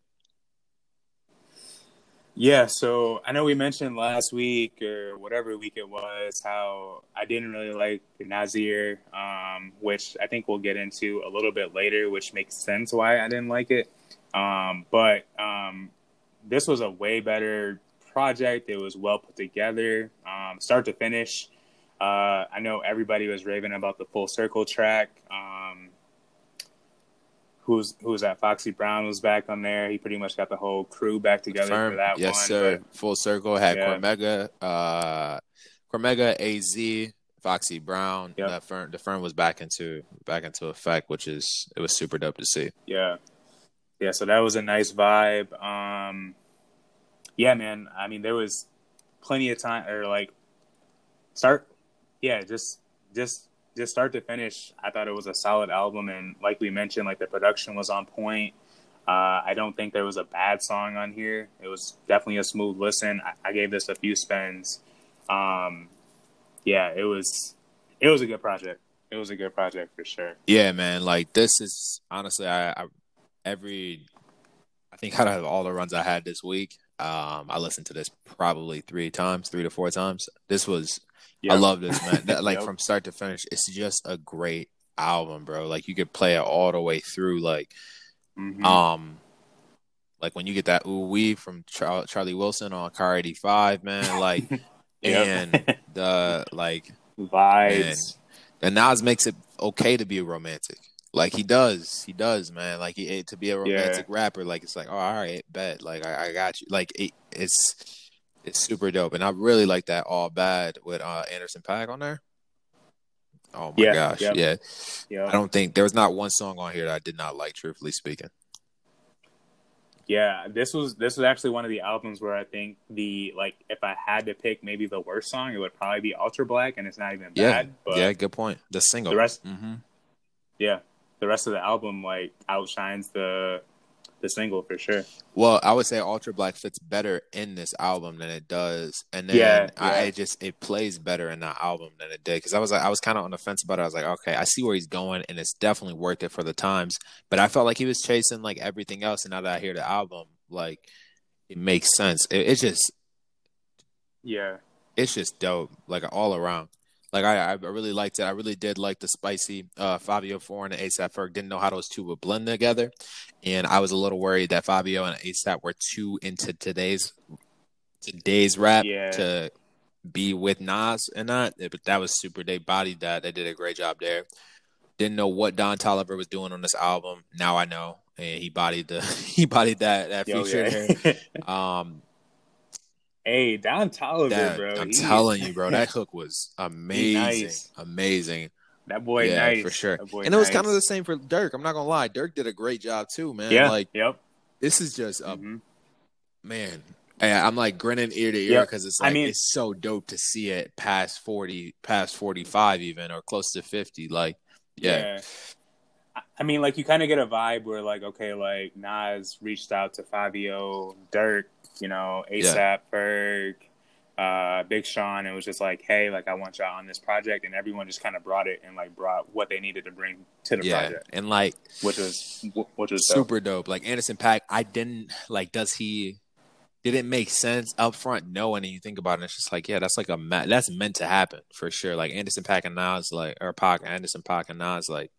[SPEAKER 3] Yeah, so I know we mentioned last week or whatever week it was how I didn't really like Nasir, um, which I think we'll get into a little bit later, which makes sense why I didn't like it. Um, but um, this was a way better project. It was well put together, um, start to finish. Uh, I know everybody was raving about the full circle track. Um, who's who's that? Foxy Brown was back on there. He pretty much got the whole crew back together
[SPEAKER 2] Firm.
[SPEAKER 3] for that
[SPEAKER 2] yes,
[SPEAKER 3] one.
[SPEAKER 2] sir. Full circle had
[SPEAKER 3] Yeah.
[SPEAKER 2] Cormega, uh, Cormega, Az, Foxy Brown.
[SPEAKER 3] Yep.
[SPEAKER 2] The firm, the firm was back into back into effect, which is it was super dope to see.
[SPEAKER 3] Yeah. Yeah, so that was a nice vibe. Um yeah, man. I mean there was plenty of time or like start yeah, just just just start to finish. I thought it was a solid album and like we mentioned, like the production was on point. Uh, I don't think there was a bad song on here. It was definitely a smooth listen. I, I gave this a few spins. Um, yeah, it was it was a good project. It was a good project for sure.
[SPEAKER 2] Yeah, man. Like this is honestly, I, I every I think out of all the runs I had this week, um, I listened to this probably three times, three to four times. This was
[SPEAKER 3] Yeah.
[SPEAKER 2] I love this man. (laughs) That- like
[SPEAKER 3] Yep.
[SPEAKER 2] from start to finish, it's just a great album, bro. Like you could play it all the way through. Like
[SPEAKER 3] Mhm.
[SPEAKER 2] um, like when you get that ooh wee from Char- Charlie Wilson on Car eighty five, man. (laughs) Like and the like
[SPEAKER 3] vibes.
[SPEAKER 2] And Nas makes it okay to be romantic. Like he does, he does, man. Like he to be a romantic yeah. rapper, like it's like, oh, all right, bet, like I, I got you. Like it, it's it's super dope, and I really like that all bad with uh, Anderson .Paak on there. Oh my yeah, gosh, yep. yeah. yeah. I don't think there was not one song on here that I did not like. Truthfully speaking.
[SPEAKER 3] Yeah, this was this was actually one of the albums where I think the like if I had to pick maybe the worst song, it would probably be Ultra Black, and it's not even
[SPEAKER 2] yeah.
[SPEAKER 3] bad.
[SPEAKER 2] But yeah, good point. The single,
[SPEAKER 3] the rest,
[SPEAKER 2] mm-hmm.
[SPEAKER 3] yeah, the rest of the album like outshines the the single for sure.
[SPEAKER 2] Well, I would say Ultra Black fits better in this album than it does, and then
[SPEAKER 3] yeah,
[SPEAKER 2] I, yeah. just it plays better in that album than it did because I was like I was kind of on the fence about it. I was like, okay, I see where he's going, and it's definitely worth it for the times. But I felt like he was chasing like everything else, and now that I hear the album, like it makes sense. It, it's just
[SPEAKER 3] yeah,
[SPEAKER 2] it's just dope, like all around. Like I, I really liked it. I really did like the spicy uh, Fivio Foreign and ASAP Ferg. Didn't know how those two would blend together, and I was a little worried that Fivio and ASAP were too into today's today's rap
[SPEAKER 3] yeah.
[SPEAKER 2] to be with Nas and not. But that was super. They bodied that. They did a great job there. Didn't know what Don Toliver was doing on this album. Now I know, and he bodied the (laughs) he bodied that that
[SPEAKER 3] Yo,
[SPEAKER 2] feature. Yeah. (laughs) um,
[SPEAKER 3] Hey, Don Toliver, that, bro.
[SPEAKER 2] I'm he, telling you, bro, that (laughs) hook was amazing, nice. amazing.
[SPEAKER 3] That boy,
[SPEAKER 2] yeah,
[SPEAKER 3] nice.
[SPEAKER 2] for sure.
[SPEAKER 3] and
[SPEAKER 2] it was kind of the same for Durk. I'm not gonna lie, Durk did a great job too, man.
[SPEAKER 3] Yeah,
[SPEAKER 2] like,
[SPEAKER 3] yep.
[SPEAKER 2] This is just a mm-hmm. man. I'm like grinning ear to ear because yep. it's like I mean, it's so dope to see it past 40, past 45 even, or close to 50. Like, yeah. yeah.
[SPEAKER 3] I mean, like you kind of get a vibe where like, okay, like Nas reached out to Fivio, Durk you know, ASAP, yeah. Ferg, uh, Big Sean. It was just like, hey, like I want y'all on this project, and everyone just kind of brought it and like brought what they needed to bring to the yeah. project,
[SPEAKER 2] and like
[SPEAKER 3] which was which was
[SPEAKER 2] super
[SPEAKER 3] dope.
[SPEAKER 2] dope. Like Anderson .Paak, I didn't like. Does he? Did it make sense up front? No, and you think about it, it's just like, yeah, that's like a that's meant to happen for sure. Like Anderson .Paak and Nas, like or Pac Anderson .Paak and Nas, like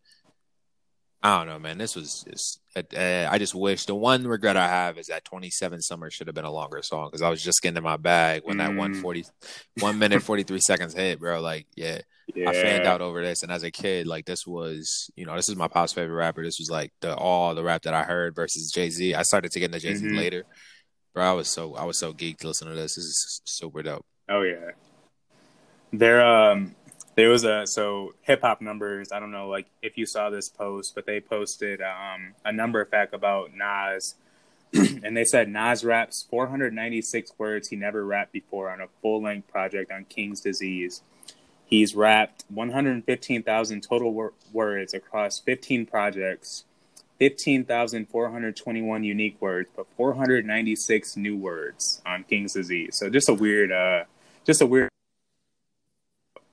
[SPEAKER 2] I don't know, man. This was just. Uh, I just wish the one regret I have is that 27 Summer should have been a longer song because I was just getting in my bag when mm. that 140, one minute 43 seconds hit, bro. Like, yeah, yeah, I fanned out over this. And as a kid, like, this was, you know, this is my pop's favorite rapper. This was like the all the rap that I heard versus Jay Z. I started to get into Jay Z mm-hmm. later, bro. I was so I was so geeked listening to this. This is super dope.
[SPEAKER 3] Oh yeah, there um there was a so hip hop numbers. I don't know, like if you saw this post, but they posted um, a number fact about Nas, (clears throat) and they said Nas raps 496 words he never rapped before on a full length project on King's Disease. He's rapped 115,000 total wor- words across 15 projects, 15,421 unique words, but 496 new words on King's Disease. So just a weird, uh, just a weird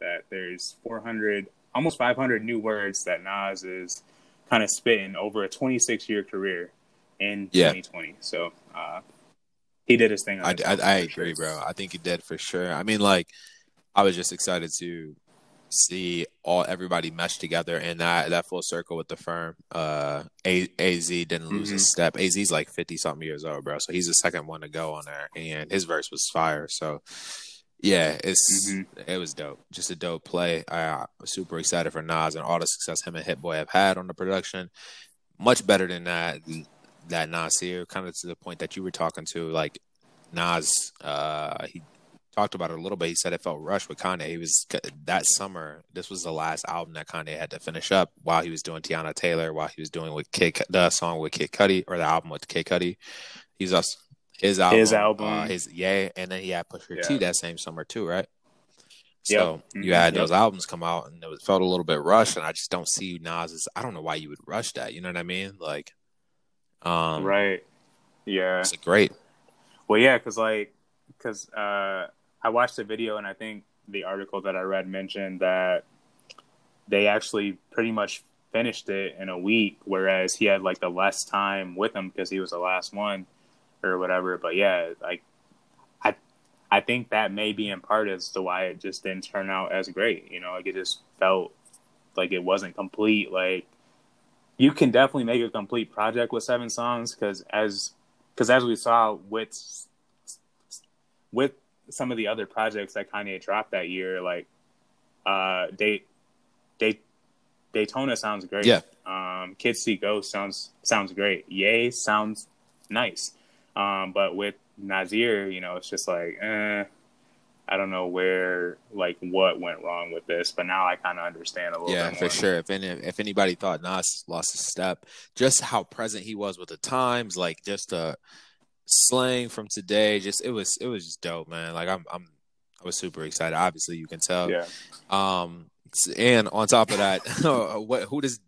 [SPEAKER 3] that there's 400, almost 500 new words that Nas is kind of spitting over a 26 year career in yeah. 2020. So uh, he did his thing.
[SPEAKER 2] I, I, I agree, sure. bro. I think he did for sure. I mean, like, I was just excited to see all everybody mesh together in that that full circle with the firm. Uh, a- Az didn't lose mm-hmm. a step. Az's like fifty something years old, bro. So he's the second one to go on there, and his verse was fire. So yeah, it's mm-hmm. it was dope. Just a dope play. I, I was super excited for Nas and all the success him and Hit Boy have had on the production. Much better than that that Nasir. kind of to the point that you were talking to. Like Nas, uh, he talked about it a little bit. He said it felt rushed with Kanye. He was that summer. This was the last album that Kanye had to finish up while he was doing Teyana Taylor, while he was doing with Kid the song with Kid Cudi or the album with Kid Cudi. He's also his album,
[SPEAKER 3] his album,
[SPEAKER 2] uh, his yeah, and then he had Pusha yeah. T that same summer too, right? So yep. you mm-hmm. had yep. those albums come out, and it was, felt a little bit rushed, and I just don't see Nas's. I don't know why you would rush that. You know what I mean? Like, um,
[SPEAKER 3] right? Yeah,
[SPEAKER 2] it's great.
[SPEAKER 3] Well, yeah, because like, because uh, I watched the video, and I think the article that I read mentioned that they actually pretty much finished it in a week, whereas he had like the less time with him because he was the last one or whatever. But yeah, like I I think that may be in part as to why it just didn't turn out as great. You know, like it just felt like it wasn't complete. Like you can definitely make a complete project with seven songs because as because as we saw with with some of the other projects that Kanye dropped that year, like uh, they Day- Daytona sounds great.
[SPEAKER 2] Yeah.
[SPEAKER 3] Um, Kids See Ghost sounds sounds great. Yay sounds nice. Um, but with Nasir, you know, it's just like, eh, I don't know where, like, what went wrong with this, but now I kind of understand a little
[SPEAKER 2] Yeah, for sure. If any, if anybody thought Nas lost a step, just how present he was with the times, like just the slang from today, just it was it was just dope, man. Like I'm I'm I was super excited. Obviously, you can tell.
[SPEAKER 3] Yeah.
[SPEAKER 2] Um, and on top of that, (laughs) what who does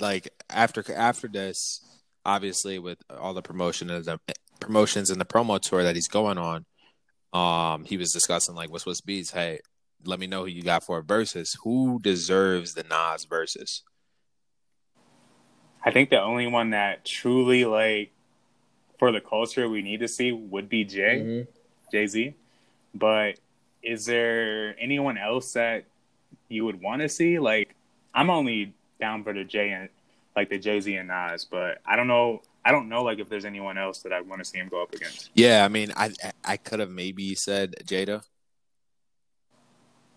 [SPEAKER 2] like after after this? Obviously, with all the promotion and the promotions and the promo tour that he's going on, um, he was discussing like what's what's beats. Hey, let me know who you got for a Verzuz. Who deserves the Nas Verzuz?
[SPEAKER 3] I think the only one that truly, like, for the culture we need to see would be Jay,
[SPEAKER 2] Mm-hmm.
[SPEAKER 3] Jay Z. But is there anyone else that you would want to see? Like, I'm only down for the Jay and like the Jay Z and Nas, but I don't know. I don't know like if there's anyone else that I want to see him go up against.
[SPEAKER 2] Yeah, I mean, I I could have maybe said Jada.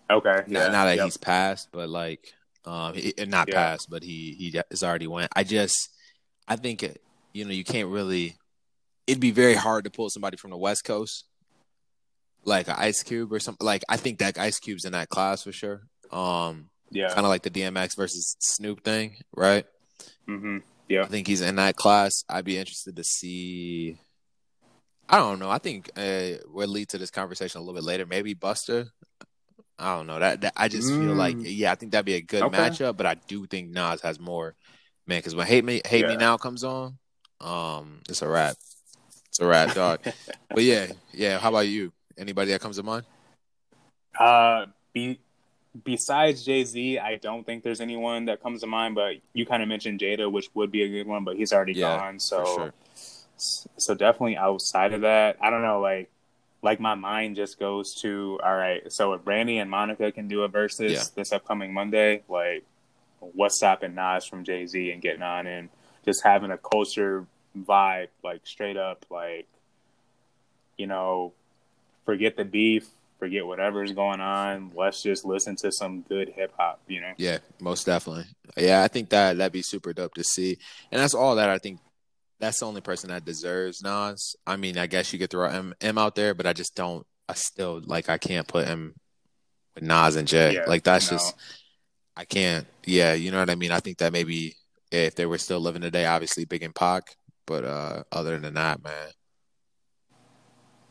[SPEAKER 3] Okay,
[SPEAKER 2] Not, not that
[SPEAKER 3] Yep.
[SPEAKER 2] he's passed, but like, um, he, not
[SPEAKER 3] Yeah.
[SPEAKER 2] passed, but he he has already went. I just, I think, you know, you can't really. It'd be very hard to pull somebody from the West Coast, like an Ice Cube or something. Like, I think that Ice Cube's in that class for sure. Um,
[SPEAKER 3] yeah.
[SPEAKER 2] kind of like the DMX versus Snoop thing, right?
[SPEAKER 3] Hmm
[SPEAKER 2] I think he's in that class. I'd be interested to see. I don't know. I think uh, we'll lead to this conversation a little bit later. Maybe Busta. I don't know. That, that I just feel like
[SPEAKER 3] Mm.
[SPEAKER 2] yeah, I think that'd be a good
[SPEAKER 3] Okay.
[SPEAKER 2] matchup. But I do think Nas has more, man. Because when Hate Me, Hate Me Now comes on, um, it's a wrap. It's a wrap, dog. (laughs) but yeah, yeah. How about you? Anybody that comes to mind?
[SPEAKER 3] Uh, be, besides Jay Z, I don't think there's anyone that comes to mind. But you kind of mentioned Jada, which would be a good one, but he's already
[SPEAKER 2] Yeah,
[SPEAKER 3] gone. So,
[SPEAKER 2] sure.
[SPEAKER 3] so definitely outside of that, I don't know. Like, like my mind just goes to all right. So if Brandy and Monica can do a Verzuz
[SPEAKER 2] Yeah.
[SPEAKER 3] this upcoming Monday, like, what's stopping Nas from Jay Z and getting on and just having a culture vibe, like straight up, like, you know, forget the beef, forget whatever's going on. Let's just listen to some good hip hop, you know?
[SPEAKER 2] Yeah, most definitely. Yeah, I think that that'd be super dope to see, and that's all that I think. That's the only person that deserves Nas. I mean, I guess you could throw M, M out there, but I just don't. I still like. I can't put him with Nas and Jay.
[SPEAKER 3] Yeah,
[SPEAKER 2] like that's
[SPEAKER 3] no.
[SPEAKER 2] just. I can't. Yeah, you know what I mean. I think that maybe if they were still living today, obviously Big and Pac, but uh other than that, man,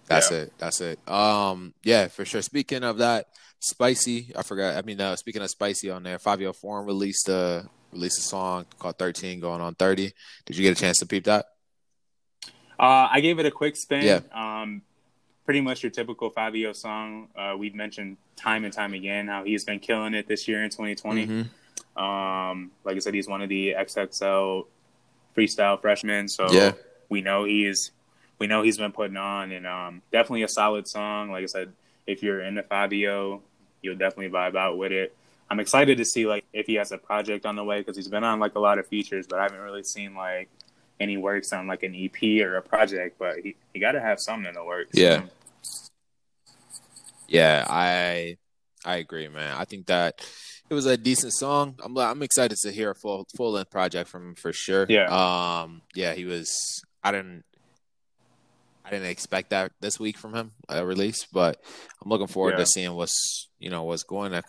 [SPEAKER 2] that's
[SPEAKER 3] Yeah.
[SPEAKER 2] it. That's it. Um, yeah, for sure. Speaking of that, Spicy, I forgot. I mean, uh, speaking of Spicy on there, Fivio Foreign released a released a song called "13 Going on 30." Did you get a chance to peep that?
[SPEAKER 3] Uh, I gave it a quick spin.
[SPEAKER 2] Yeah.
[SPEAKER 3] Um, pretty much your typical Fivio song. Uh, we've mentioned time and time again how he's been killing it this year in 2020.
[SPEAKER 2] Mhm.
[SPEAKER 3] Um, like I said, he's one of the XXL freestyle freshmen, so
[SPEAKER 2] Yeah.
[SPEAKER 3] we know he's we know he's been putting on, and um, definitely a solid song. Like I said, if you're into Fivio, you'll definitely vibe out with it. I'm excited to see like if he has a project on the way because he's been on like a lot of features, but I haven't really seen like any works on like an EP or a project. But he, he got to have something in the works.
[SPEAKER 2] Yeah. Yeah, I I agree, man. I think that it was a decent song. I'm I'm excited to hear a full full length project from him for sure.
[SPEAKER 3] Yeah.
[SPEAKER 2] Um. Yeah, he was. I didn't. I didn't expect that this week from him a release, but I'm looking forward
[SPEAKER 3] Yeah.
[SPEAKER 2] to seeing what's you know what's going to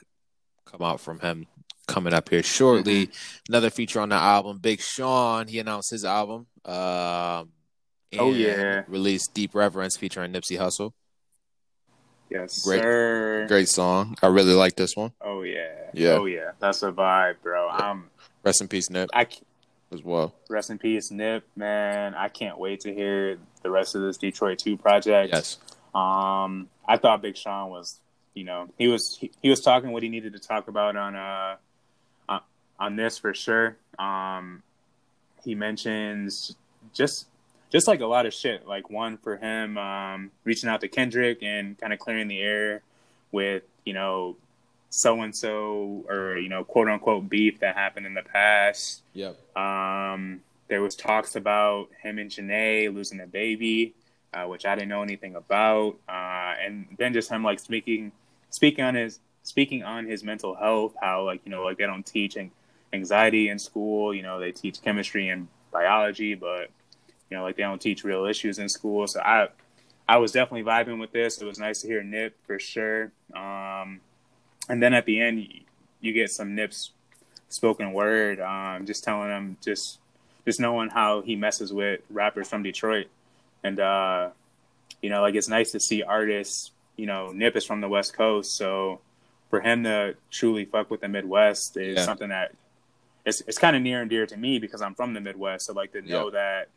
[SPEAKER 2] come out from him coming up here shortly.
[SPEAKER 3] Mm-hmm.
[SPEAKER 2] Another feature on the album, Big Sean. He announced his album. Um.
[SPEAKER 3] Oh, yeah.
[SPEAKER 2] Released Deep Reverence featuring Nipsey Hussle.
[SPEAKER 3] Yes,
[SPEAKER 2] Great-
[SPEAKER 3] sir.
[SPEAKER 2] Great song. I really like this one.
[SPEAKER 3] Oh yeah.
[SPEAKER 2] Yeah.
[SPEAKER 3] Oh yeah. That's a vibe, bro. I'm.
[SPEAKER 2] Rest in peace, Nip,
[SPEAKER 3] I
[SPEAKER 2] as well.
[SPEAKER 3] rest in peace, Nip. Man, I can't wait to hear the rest of this Detroit Two project.
[SPEAKER 2] Yes.
[SPEAKER 3] Um, I thought Big Sean was, you know, he was he, he was talking what he needed to talk about on uh on, on this for sure. Um, he mentions just just like a lot of shit. Like one for him, um, reaching out to Kendrick and kind of clearing the air with you know so and so or you know quote unquote beef that happened in the past.
[SPEAKER 2] Yep.
[SPEAKER 3] Um, there was talks about him and Jhené losing a baby, uh, which I didn't know anything about, uh, and then just him like speaking speaking on his speaking on his mental health, how like you know like they don't teach anxiety in school. You know they teach chemistry and biology, but you know like they don't teach real issues in school. So I I was definitely vibing with this. It was nice to hear Nip for sure. Um, and then at the end, you, you get some Nip's spoken word, um, just telling him just just knowing how he messes with rappers from Detroit, and uh, you know, like it's nice to see artists. You know, Nip is from the West Coast, so for him to truly fuck with the Midwest is yeah. something that it's it's kind of near and dear to me because I'm from the Midwest. So like to know yeah. that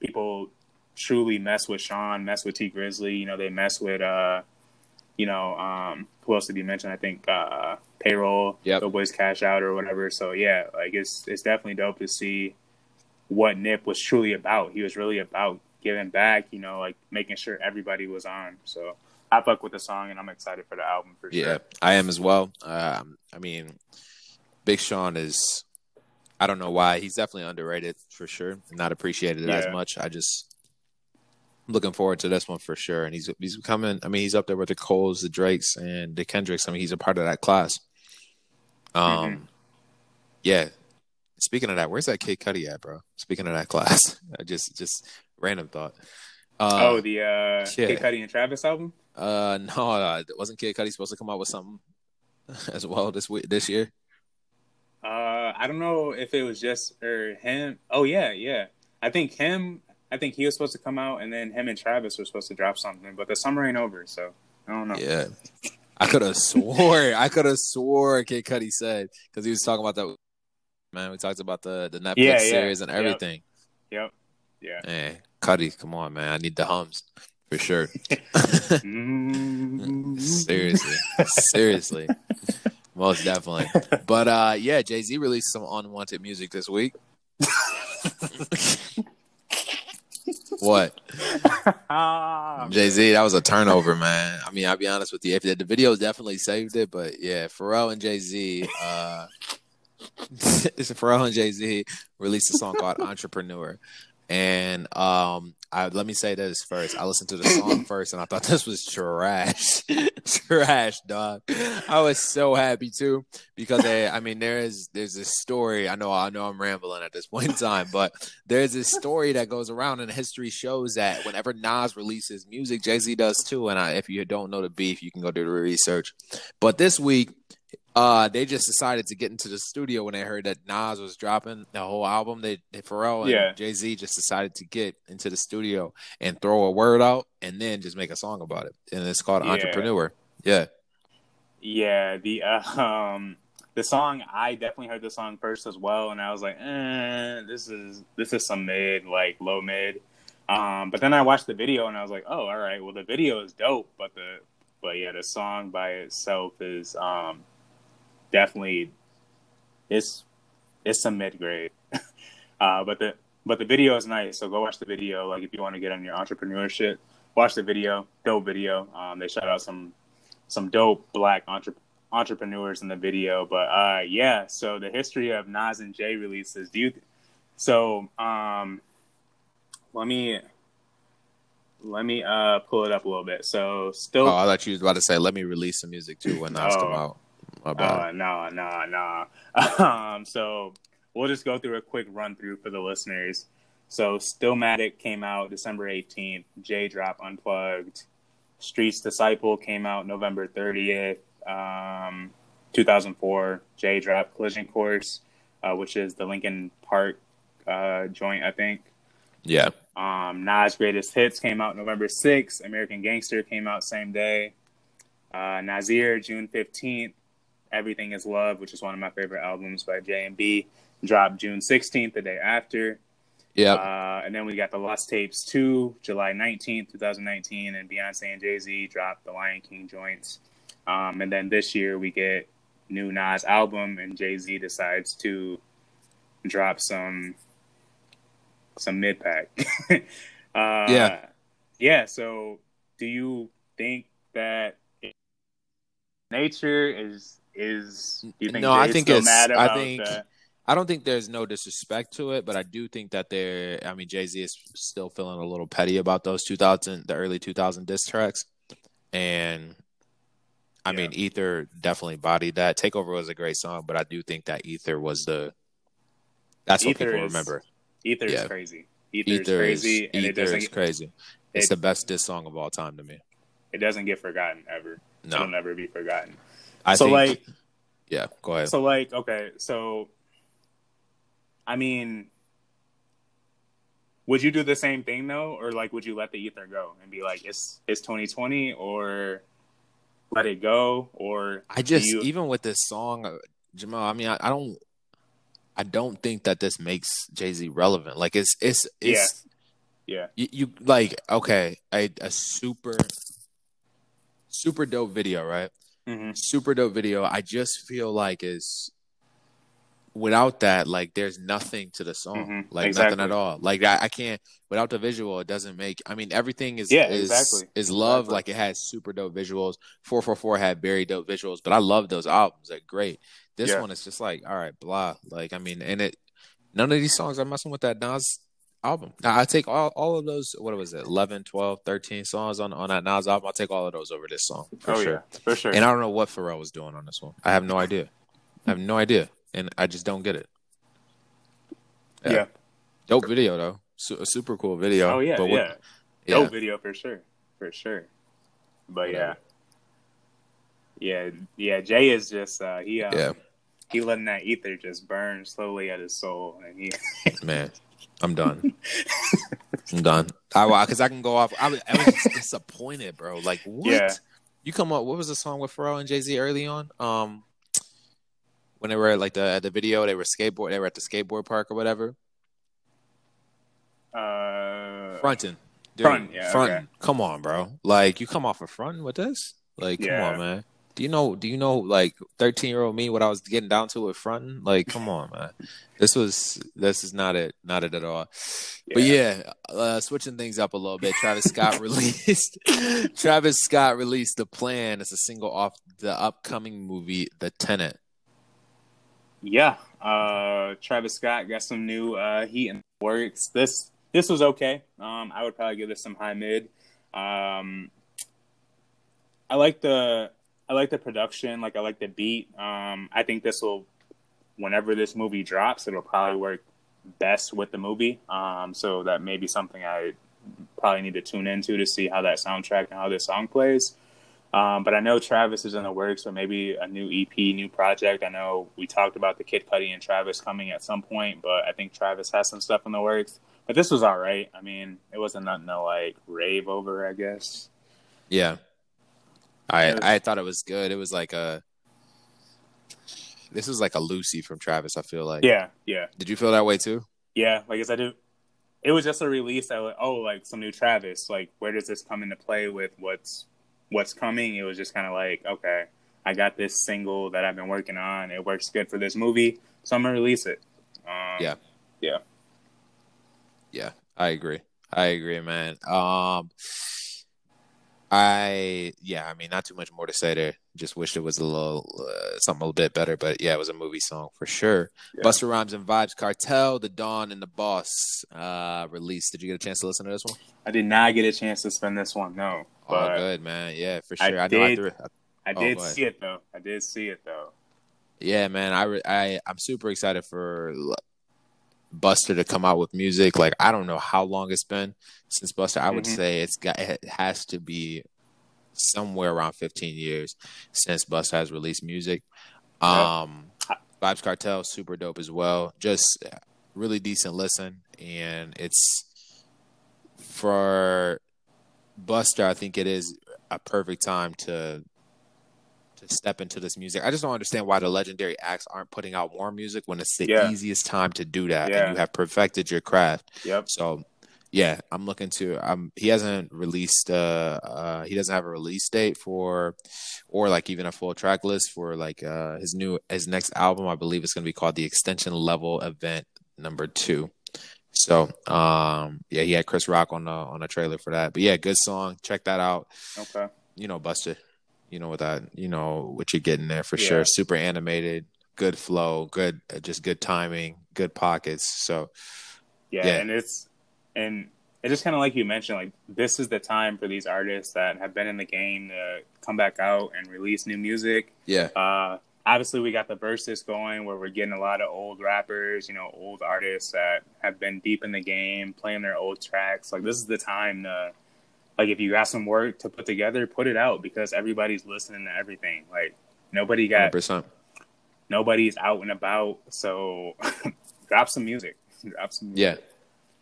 [SPEAKER 3] people truly mess with Sean, mess with Tee Grizzley, You know, they mess with uh, you know, um, who else did you mention? I think uh, payroll, yep. Boys Cash Out or whatever. So yeah, like it's it's definitely dope to see what Nip was truly about. He was really about giving back, you know, like making sure everybody was on. So I fuck with the song and I'm excited for the album for
[SPEAKER 2] sure. Yeah, I am as well. Um, I mean, Big Sean is I don't know why he's definitely underrated for sure, not appreciated yeah. as much. I just looking forward to this one for sure. And he's he's coming. I mean, he's up there with the Coles, the Drakes, and the Kendricks. I mean, he's a part of that class. Um, mm-hmm. yeah. Speaking of that, where's that Kid Cudi at, bro? Speaking of that class, (laughs) just just random thought.
[SPEAKER 3] Uh, oh, the uh, yeah. Kid Cudi and Travis album.
[SPEAKER 2] Uh, no, uh, wasn't Kid Cudi supposed to come out with something (laughs) as well this week this year?
[SPEAKER 3] Uh, I don't know if it was just or him. Oh yeah, yeah. I think him I think he was supposed to come out, and then him and Travis were supposed to drop something, but the summer ain't over, so I don't know.
[SPEAKER 2] Yeah, I could have (laughs) swore, I could have swore Kid Cudi said because he was talking about that. Man, we talked about the the Netflix yeah, series and everything.
[SPEAKER 3] Yep. yep. Yeah.
[SPEAKER 2] Man, Cudi, come on, man, I need the hums for sure. (laughs) (laughs) seriously, seriously, most definitely. But uh, yeah, Jay Z released some unwanted music this week. What? Jay Z, that was a turnover, man. I mean, I'll be honest with you. If the, the video definitely saved it, but yeah, Pharrell and Jay Z, uh, (laughs) Pharrell and Jay Z released a song called Entrepreneur, and um, I, let me say this first. I listened to the song (coughs) first, and I thought this was trash, (laughs) trash, dog. I was so happy too because I, I mean, there is there's this story. I know, I know, I'm rambling at this point in time, but there's this story that goes around, and history shows that whenever Nas releases music, Jay Z does too. And I, if you don't know the beef, you can go do the research. But this week, uh, they just decided to get into the studio when they heard that Nas was dropping the whole album. They, Pharrell and yeah. Jay Z just decided to get into the studio and throw a word out, and then just make a song about it. And it's called yeah. Entrepreneur. Yeah.
[SPEAKER 3] Yeah. The uh, (laughs) um the song I definitely heard the song first as well, and I was like, eh, this is this is some mid, like low mid. Um, but then I watched the video and I was like, oh, all right. Well, the video is dope, but the but yeah, the song by itself is um definitely it's it's some mid grade. (laughs) uh, but the but the video is nice, so go watch the video. Like if you want to get on your entrepreneurship, watch the video. Dope video. Um, they shout out some some dope black entre- entrepreneurs in the video. But uh, yeah, so the history of Nas and Jay releases. Do you? So um, let me let me uh pull it up a little bit. So still.
[SPEAKER 2] Oh, I thought you was about to say, "Let me release some music too" when Nas oh, come out.
[SPEAKER 3] My bad. Uh, no, no, no. um, so we'll just go through a quick run through for the listeners. So Stillmatic came out December 18th. J Drop Unplugged. Street's Disciple came out November 30th, um, 2004. J Drop Collision Course, uh, which is the Linkin Park uh, joint, I think.
[SPEAKER 2] Yeah.
[SPEAKER 3] Um, Nas Greatest Hits came out November 6th. American Gangster came out same day. Uh, Nasir, June 15th. Everything Is Love, which is one of my favorite albums by J&B, dropped June 16th, the day after.
[SPEAKER 2] Yeah.
[SPEAKER 3] Uh, and then we got the Lost Tapes 2, July 19th, 2019, and Beyonce and Jay Z dropped the Lion King joints. Um, and then this year we get new Nas album, and Jay Z decides to drop some some mid pack. (laughs) uh,
[SPEAKER 2] yeah.
[SPEAKER 3] Yeah. So, do you think that nature is is do you think
[SPEAKER 2] no? I think it's. I think. I don't think there's no disrespect to it, but I do think that there. I mean, Jay Z is still feeling a little petty about those 2000, the early 2000 diss tracks, and I
[SPEAKER 3] Yeah.
[SPEAKER 2] mean, Ether definitely bodied that. Takeover was a great song, but I do think that Ether was the. That's what people
[SPEAKER 3] is-
[SPEAKER 2] remember.
[SPEAKER 3] Ether
[SPEAKER 2] Yeah.
[SPEAKER 3] is crazy. Ether,
[SPEAKER 2] Ether
[SPEAKER 3] is crazy,
[SPEAKER 2] is
[SPEAKER 3] and it
[SPEAKER 2] Ether
[SPEAKER 3] doesn't
[SPEAKER 2] is crazy. It's
[SPEAKER 3] it-
[SPEAKER 2] the best diss song of all time to me.
[SPEAKER 3] it doesn't get forgotten ever. It'll
[SPEAKER 2] No,
[SPEAKER 3] never be forgotten.
[SPEAKER 2] I
[SPEAKER 3] so
[SPEAKER 2] think.
[SPEAKER 3] like
[SPEAKER 2] yeah, go ahead.
[SPEAKER 3] so like okay, so I mean would you do the same thing though or like would you let the ether go and be like it's it's 2020 or let it go or
[SPEAKER 2] I just
[SPEAKER 3] you-
[SPEAKER 2] even with this song, uh, Jamal. I mean, I, I don't, I don't think that this makes Jay Z relevant. Like it's it's it's
[SPEAKER 3] yeah
[SPEAKER 2] you, you like okay a, a super super dope video, right?
[SPEAKER 3] Hmm
[SPEAKER 2] Super dope video. I just feel like is without that, like there's nothing to the song,
[SPEAKER 3] Mhm,
[SPEAKER 2] like
[SPEAKER 3] exactly.
[SPEAKER 2] nothing at all. Like I, I can't without the visual, it doesn't make. I mean, everything is
[SPEAKER 3] Yeah,
[SPEAKER 2] is
[SPEAKER 3] exactly.
[SPEAKER 2] is love.
[SPEAKER 3] Exactly.
[SPEAKER 2] Like it has super dope visuals. Four four four had very dope visuals, but I love those albums. They're great. This
[SPEAKER 3] Yeah.
[SPEAKER 2] one is just like all right, blah. Like I mean, and it none of these songs are messing with that Nas album. Now I take all all of those. What was it? 11, 12, 13 songs on on that Nas album. I'll take all of those over this song for
[SPEAKER 3] oh
[SPEAKER 2] sure.
[SPEAKER 3] yeah for sure
[SPEAKER 2] And I don't know what Pharrell was doing on this one. I have no idea. I have no idea, and I just don't get it.
[SPEAKER 3] yeah.
[SPEAKER 2] Dope video though. Su- a super cool video.
[SPEAKER 3] oh yeah
[SPEAKER 2] But
[SPEAKER 3] yeah
[SPEAKER 2] what- yeah.
[SPEAKER 3] dope video for sure for sure but yeah yeah yeah jay is just uh he um,
[SPEAKER 2] Yeah.
[SPEAKER 3] he letting that ether just burn slowly at his soul and he
[SPEAKER 2] Man, I'm done. (laughs) I'm done. I because I can go off. I was, I was disappointed, bro. Like what?
[SPEAKER 3] Yeah.
[SPEAKER 2] You come up. What was the song with Pharrell and Jay Z early on? Um, when they were at, like the the video, they were skateboard. They were at the skateboard park or whatever.
[SPEAKER 3] uh.
[SPEAKER 2] Dude,
[SPEAKER 3] Frontin', yeah,
[SPEAKER 2] frontin'.
[SPEAKER 3] okay.
[SPEAKER 2] Come on, bro. Like you come off of fronting with this? Like, come on, man. Do you know? Do you know? Like thirteen year old me, what I was getting down to with fronting? Like, come on, man. This was. This is not it. Not it at all. But yeah, uh, switching things up a little bit. Travis Scott (laughs) released. Travis Scott released the plan as a single off the upcoming movie, The Tenet.
[SPEAKER 3] Yeah, uh, Travis Scott got some new uh, heat in the works. This this was okay. Um, I would probably give this some high mid. Um, I like the I like the production. Like I like the beat. Um, I think this will, whenever this movie drops, it'll probably work best with the movie. Um, so that may be something I probably need to tune into to see how that soundtrack and how this song plays. Um, but I know Travis is in the works, so maybe a new EP, new project. I know we talked about the Kid Cudi and Travis coming at some point, but I think Travis has some stuff in the works. But this was all right. I mean, it wasn't nothing to like rave over, I guess.
[SPEAKER 2] Yeah, I I thought it was good. It was like a. This was like a Lucy from Travis. I feel like.
[SPEAKER 3] Yeah, yeah,
[SPEAKER 2] Did you feel that way too?
[SPEAKER 3] yeah. Like I said, it, it was just a release that was, oh, like some new Travis. Like, where does this come into play with what's what's coming? It was just kind of like, okay, I got this single that I've been working on. It works good for this movie, so I'm gonna release it. Um,
[SPEAKER 2] Yeah.
[SPEAKER 3] yeah.
[SPEAKER 2] Yeah, I agree. I agree, man. Um, I yeah, I mean, not too much more to say there. Just wished it was a little uh, something a little bit better, but yeah, it was a movie song for sure.
[SPEAKER 3] Yeah.
[SPEAKER 2] Busta Rhymes and Vybz Kartel, The Don and the Boss uh released. Did you get a chance to listen to this one?
[SPEAKER 3] I did not get a chance to spend this one, no.
[SPEAKER 2] Oh, good, man. Yeah, for
[SPEAKER 3] I
[SPEAKER 2] sure. I, I
[SPEAKER 3] did-
[SPEAKER 2] threw
[SPEAKER 3] I
[SPEAKER 2] Oh,
[SPEAKER 3] did see it though. I did see it though.
[SPEAKER 2] Yeah, man. I, I I'm super excited for Busta to come out with music. Like I don't know how long it's been since Busta. I would
[SPEAKER 3] Mhm.
[SPEAKER 2] say it's got it has to be somewhere around 15 years since Busta has released music.
[SPEAKER 3] Yeah.
[SPEAKER 2] Um, Vybz Kartel super dope as well. Just really decent listen, and it's for Busta. I think it is a perfect time to to step into this music. I just don't understand why the legendary acts aren't putting out more music when it's the
[SPEAKER 3] Yeah.
[SPEAKER 2] easiest time to do that
[SPEAKER 3] Yeah.
[SPEAKER 2] and you have perfected your craft.
[SPEAKER 3] Yep.
[SPEAKER 2] So yeah, I'm looking to um he hasn't released uh uh he doesn't have a release date for or like even a full track list for like uh his new his next album. I believe it's gonna be called the Extinction Level Event number two. So um yeah, he had Chris Rock on the on a trailer for that. But yeah, good song. Check that out
[SPEAKER 3] Okay.
[SPEAKER 2] you know, Busta, you know without you know what you're getting there for
[SPEAKER 3] Yeah.
[SPEAKER 2] sure. Super animated, good flow, good, uh, just good timing, good pockets. So
[SPEAKER 3] Yeah,
[SPEAKER 2] Yeah.
[SPEAKER 3] and it's and it's just kind of like you mentioned, like this is the time for these artists that have been in the game to come back out and release new music.
[SPEAKER 2] Yeah.
[SPEAKER 3] Uh, obviously, we got the verses going where we're getting a lot of old rappers, you know, old artists that have been deep in the game, playing their old tracks. Like this is the time to, like, if you got some work to put together, put it out because everybody's listening to everything. Like nobody got,
[SPEAKER 2] 100%.
[SPEAKER 3] nobody's out and about, so (laughs) drop some music. Drop some music.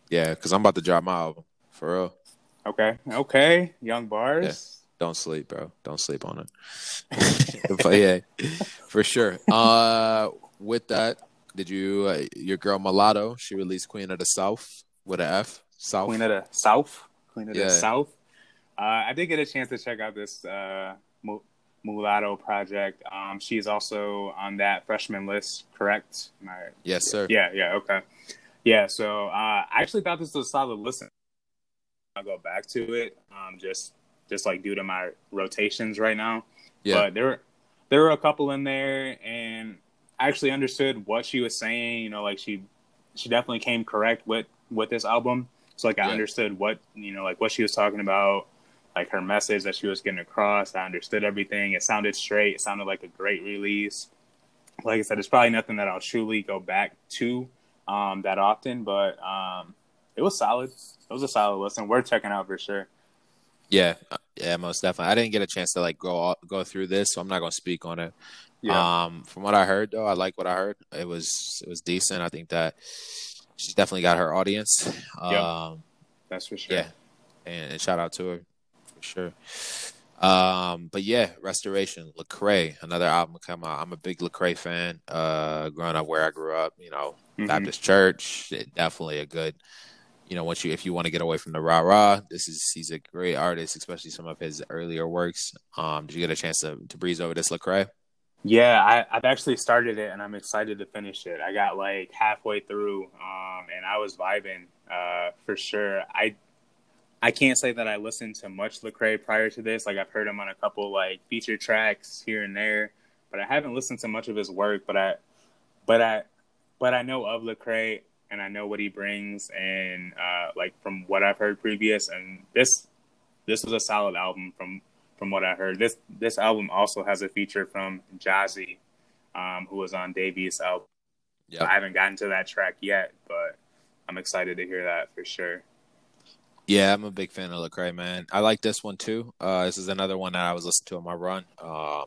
[SPEAKER 2] Yeah. Yeah, because I'm about to drop my album. For real.
[SPEAKER 3] Okay. Okay. Young bars.
[SPEAKER 2] Don't sleep, bro. Don't sleep on it. (laughs) but yeah, for sure. Uh, with that, did you uh, your girl Mulatto? She released Queen of the South with an F. South.
[SPEAKER 3] Queen of the South. Queen of
[SPEAKER 2] Yeah.
[SPEAKER 3] the South. Uh, I did get a chance to check out this uh, Mu- Mulatto project. Um, she's also on that freshman list, correct? I-
[SPEAKER 2] yes, sir.
[SPEAKER 3] Yeah, yeah, okay. Yeah, so uh, I actually thought this was a solid listen. I'll go back to it, um, just just like due to my rotations right now.
[SPEAKER 2] Yeah.
[SPEAKER 3] But there were there were a couple in there, and I actually understood what she was saying. You know, like she she definitely came correct with with this album. So like I
[SPEAKER 2] Yeah.
[SPEAKER 3] understood what you know, like what she was talking about, like her message that she was getting across. I understood everything. It sounded straight. It sounded like a great release. Like I said, it's probably nothing that I'll truly go back to um, that often, but um, it was solid. It was a solid listen. We're checking out for sure.
[SPEAKER 2] Yeah, yeah, most definitely. I didn't get a chance to like go all- go through this, so I'm not gonna speak on it. Um, from what I heard, though, I like what I heard. It was it was decent. I think that she's definitely got her audience.
[SPEAKER 3] Yeah.
[SPEAKER 2] Um,
[SPEAKER 3] that's for sure.
[SPEAKER 2] yeah, and, and shout out to her sure. Um, but yeah, Restoration, Lecrae, another album come out. I'm a big Lecrae fan. Uh, growing up where I grew up, you know,
[SPEAKER 3] Mhm.
[SPEAKER 2] Baptist church, it- definitely a good. You know, once you if you want to get away from the rah rah, this is he's a great artist, especially some of his earlier works. Um, did you get a chance to, to breeze over this Lecrae?
[SPEAKER 3] Yeah, I, I've actually started it and I'm excited to finish it. I got like halfway through, um, and I was vibing uh, for sure. I I can't say that I listened to much Lecrae prior to this. Like I've heard him on a couple like feature tracks here and there, but I haven't listened to much of his work. But I, but I, but I know of Lecrae and I know what he brings, and uh, like from what I've heard previous, and this this was a solid album from from what I heard. This this album also has a feature from Jazzy, um, who was on Davies' album.
[SPEAKER 2] Yeah.
[SPEAKER 3] I haven't gotten to that track yet, but I'm excited to hear that for sure.
[SPEAKER 2] Yeah, I'm a big fan of Lecrae, man. I like this one too. Uh, this is another one that I was listening to on my run. Um,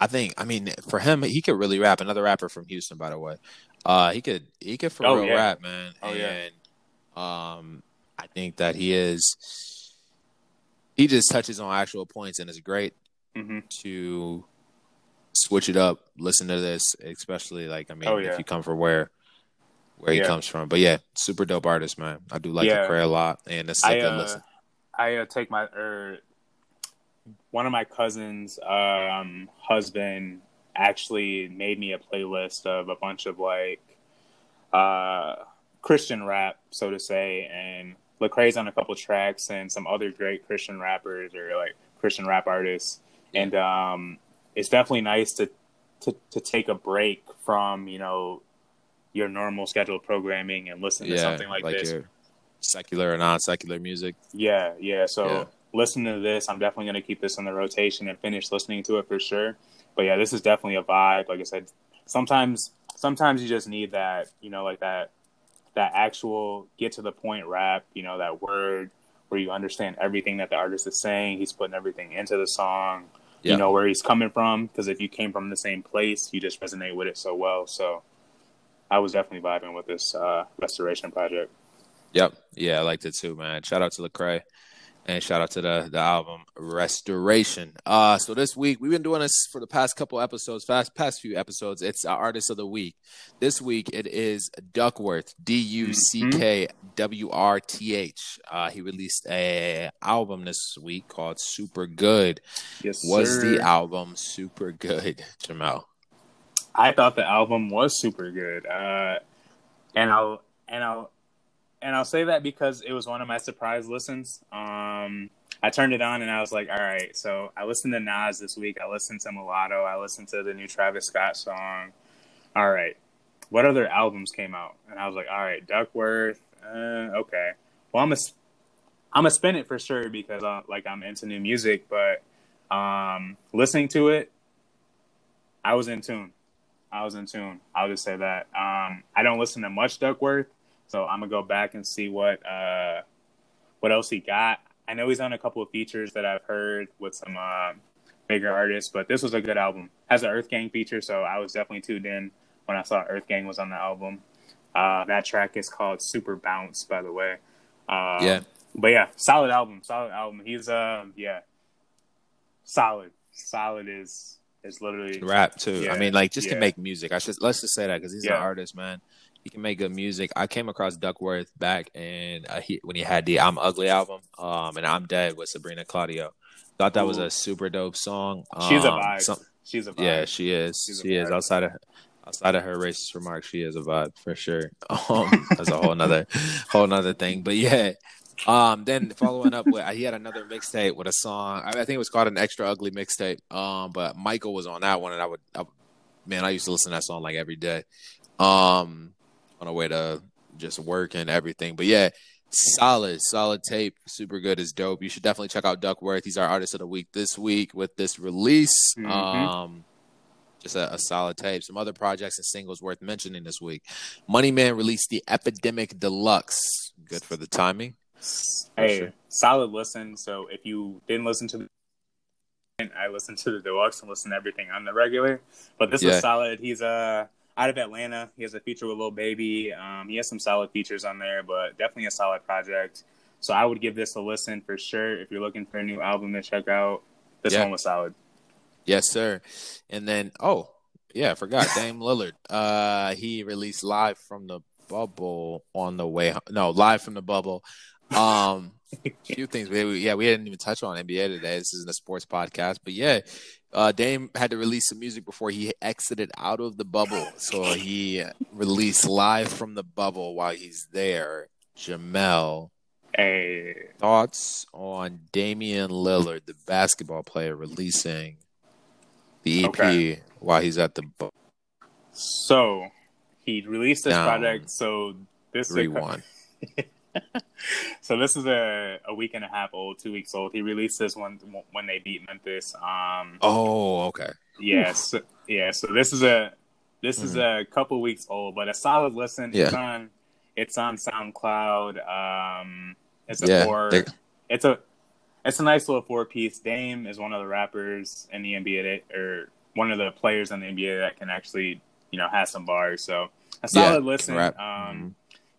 [SPEAKER 2] I think, I mean, for him, he could really rap. Another rapper from Houston, by the way. Uh, he could, he could for
[SPEAKER 3] Oh,
[SPEAKER 2] real
[SPEAKER 3] yeah.
[SPEAKER 2] rap, man.
[SPEAKER 3] Oh, yeah.
[SPEAKER 2] um, I think that he is. He just touches on actual points, and it's great
[SPEAKER 3] hmm
[SPEAKER 2] to switch it up. Listen to this, especially like I mean,
[SPEAKER 3] Oh, yeah.
[SPEAKER 2] if you come from where where he
[SPEAKER 3] Yeah.
[SPEAKER 2] comes from. But yeah, super dope artist, man. I do like
[SPEAKER 3] Yeah.
[SPEAKER 2] Lecrae a lot, and it's a
[SPEAKER 3] I uh,
[SPEAKER 2] listen.
[SPEAKER 3] I uh, take my er, one of my cousins' um, husband actually made me a playlist of a bunch of like uh, Christian rap, so to say, and Lecrae's on a couple tracks and some other great Christian rappers or like Christian rap artists, and um, it's definitely nice to, to to take a break from you know your normal scheduled programming and listen to something like,
[SPEAKER 2] like
[SPEAKER 3] this.
[SPEAKER 2] secular or non-secular music.
[SPEAKER 3] Yeah, yeah. So
[SPEAKER 2] Yeah.
[SPEAKER 3] listening to this, I'm definitely going to keep this in the rotation and finish listening to it for sure. But yeah, this is definitely a vibe. Like I said, sometimes sometimes you just need that, you know, like that that actual get to the point rap, you know, that word where you understand everything that the artist is saying. He's putting everything into the song.
[SPEAKER 2] Yeah.
[SPEAKER 3] You know where he's coming from because if you came from the same place, you just resonate with it so well. So I was definitely vibing with this uh, restoration project.
[SPEAKER 2] Yep. Yeah, I liked it too, man. Shout out to Lecrae. And shout out to the the album Restoration. Uh so this week we've been doing this for the past couple episodes, past past few episodes. It's our artist of the week. This week it is Duckworth, D U C K W R T H. Uh he released a album this week called Super Good.
[SPEAKER 3] Yes,
[SPEAKER 2] Was
[SPEAKER 3] sir.
[SPEAKER 2] the album super good, (laughs) Jamel?
[SPEAKER 3] I thought the album was super good, uh, and I'll and I'll and I'll say that because it was one of my surprise listens. Um, I turned it on and I was like, all right. So I listened to Nas this week. I listened to Mulatto. I listened to the new Travis Scott song. All right, what other albums came out? And I was like, all right, Duckworth. Uh, okay, well, I'm a, I'm a spin it for sure because uh, like I'm into new music, but um, listening to it, I was in tune. I was in tune. I'll just say that. Um, I don't listen to much Duckworth, so I'm gonna go back and see what uh, what else he got. I know he's on a couple of features that I've heard with some uh, bigger artists, but this was a good album. Has an Earth Gang feature, so I was definitely tuned in when I saw Earth Gang was on the album. Uh, that track is called Super Bounce, by the way. Uh,
[SPEAKER 2] Yeah.
[SPEAKER 3] But yeah, solid album, solid album. He's uh, yeah, solid. Solid is is literally
[SPEAKER 2] rap too.
[SPEAKER 3] Yeah,
[SPEAKER 2] I mean, like just
[SPEAKER 3] yeah.
[SPEAKER 2] can make music. I should let's just say that because he's
[SPEAKER 3] Yeah.
[SPEAKER 2] an artist, man. He can make good music. I came across Duckworth back and uh, he, when he had the "I'm Ugly" album, um, and "I'm Dead" with Sabrina Claudio. Thought that was a super dope song.
[SPEAKER 3] She's a
[SPEAKER 2] Um,
[SPEAKER 3] vibe.
[SPEAKER 2] some-
[SPEAKER 3] She's a vibe.
[SPEAKER 2] yeah, she is.
[SPEAKER 3] She's
[SPEAKER 2] She is outside of outside of her racist remarks. She is a vibe for sure. (laughs) Um, that's a whole nother whole nother thing. But yeah. Um, then following up with (laughs) he had another mixtape with a song. I, think it was called an extra ugly mixtape. Um, but Michael was on that one, and I would, I man, I used to listen to that song like every day. Um, on the way to just work and everything. But yeah, solid, solid tape, super good, is dope. You should definitely check out Duckworth. He's our artist of the week this week with this release.
[SPEAKER 3] Mhm.
[SPEAKER 2] Um, just a, a solid tape. Some other projects and singles worth mentioning this week. Money Man released the Epidemic Deluxe. Good for the timing.
[SPEAKER 3] Hey,
[SPEAKER 2] sure.
[SPEAKER 3] solid listen. So if you didn't listen to the, I listened to the deluxe and listened to everything on the regular. But this
[SPEAKER 2] Yeah.
[SPEAKER 3] was solid. He's uh out of Atlanta. He has a feature with Lil Baby. Um, he has some solid features on there, but definitely a solid project. So I would give this a listen for sure. If you're looking for a new album to check out, this
[SPEAKER 2] Yeah.
[SPEAKER 3] one was solid.
[SPEAKER 2] Yes, sir. And then, oh, yeah, I forgot (laughs) Dame Lillard. Uh, he released live from the bubble on the way. No, live from the bubble. Um, a few things. We, we- yeah, we didn't even touch on NBA today. This isn't a sports podcast, but yeah, uh, Dame had to release some music before he exited out of the bubble. So he released live from the bubble while he's there. Jamel,
[SPEAKER 3] Hey,
[SPEAKER 2] thoughts on Damian Lillard, the basketball player, releasing the EP
[SPEAKER 3] Okay.
[SPEAKER 2] while he's at the bu-
[SPEAKER 3] so he released this
[SPEAKER 2] Down.
[SPEAKER 3] project. So this is a-
[SPEAKER 2] three one. (laughs)
[SPEAKER 3] so this is a, a week and a half old, two weeks old. He released this one when they beat Memphis. Um,
[SPEAKER 2] Oh, okay.
[SPEAKER 3] yeah, so, yeah. So this is a this is a couple weeks old, but a solid listen. It's
[SPEAKER 2] Mm-hmm. Yeah.
[SPEAKER 3] on it's on SoundCloud. Um, it's a
[SPEAKER 2] Yeah,
[SPEAKER 3] four.
[SPEAKER 2] they-
[SPEAKER 3] It's a it's a nice little four piece. Dame is one of the rappers in the NBA that, or one of the players in the NBA that can actually you know has some bars. So a solid
[SPEAKER 2] Yeah,
[SPEAKER 3] listen. Um,
[SPEAKER 2] Mhm.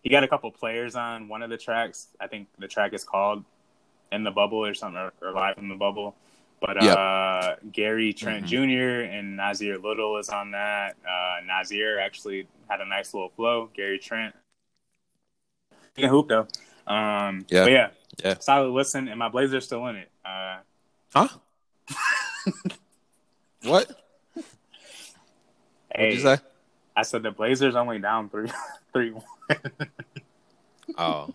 [SPEAKER 3] He got a couple players on one of the tracks. I think the track is called "In the Bubble" or something, or, or "Live in the Bubble." But
[SPEAKER 2] Yep.
[SPEAKER 3] uh, Gary Trent
[SPEAKER 2] Mhm.
[SPEAKER 3] Jr. and Nassir Little is on that. Uh, Nassir actually had a nice little flow. Gary Trent, he can hoop though. Um,
[SPEAKER 2] Yeah.
[SPEAKER 3] but yeah,
[SPEAKER 2] Yeah.
[SPEAKER 3] solid listen. And my Blazers still in it. Uh,
[SPEAKER 2] Huh? (laughs) what? What'd you say?
[SPEAKER 3] I said the Blazers only down three, (laughs) three.
[SPEAKER 2] Oh,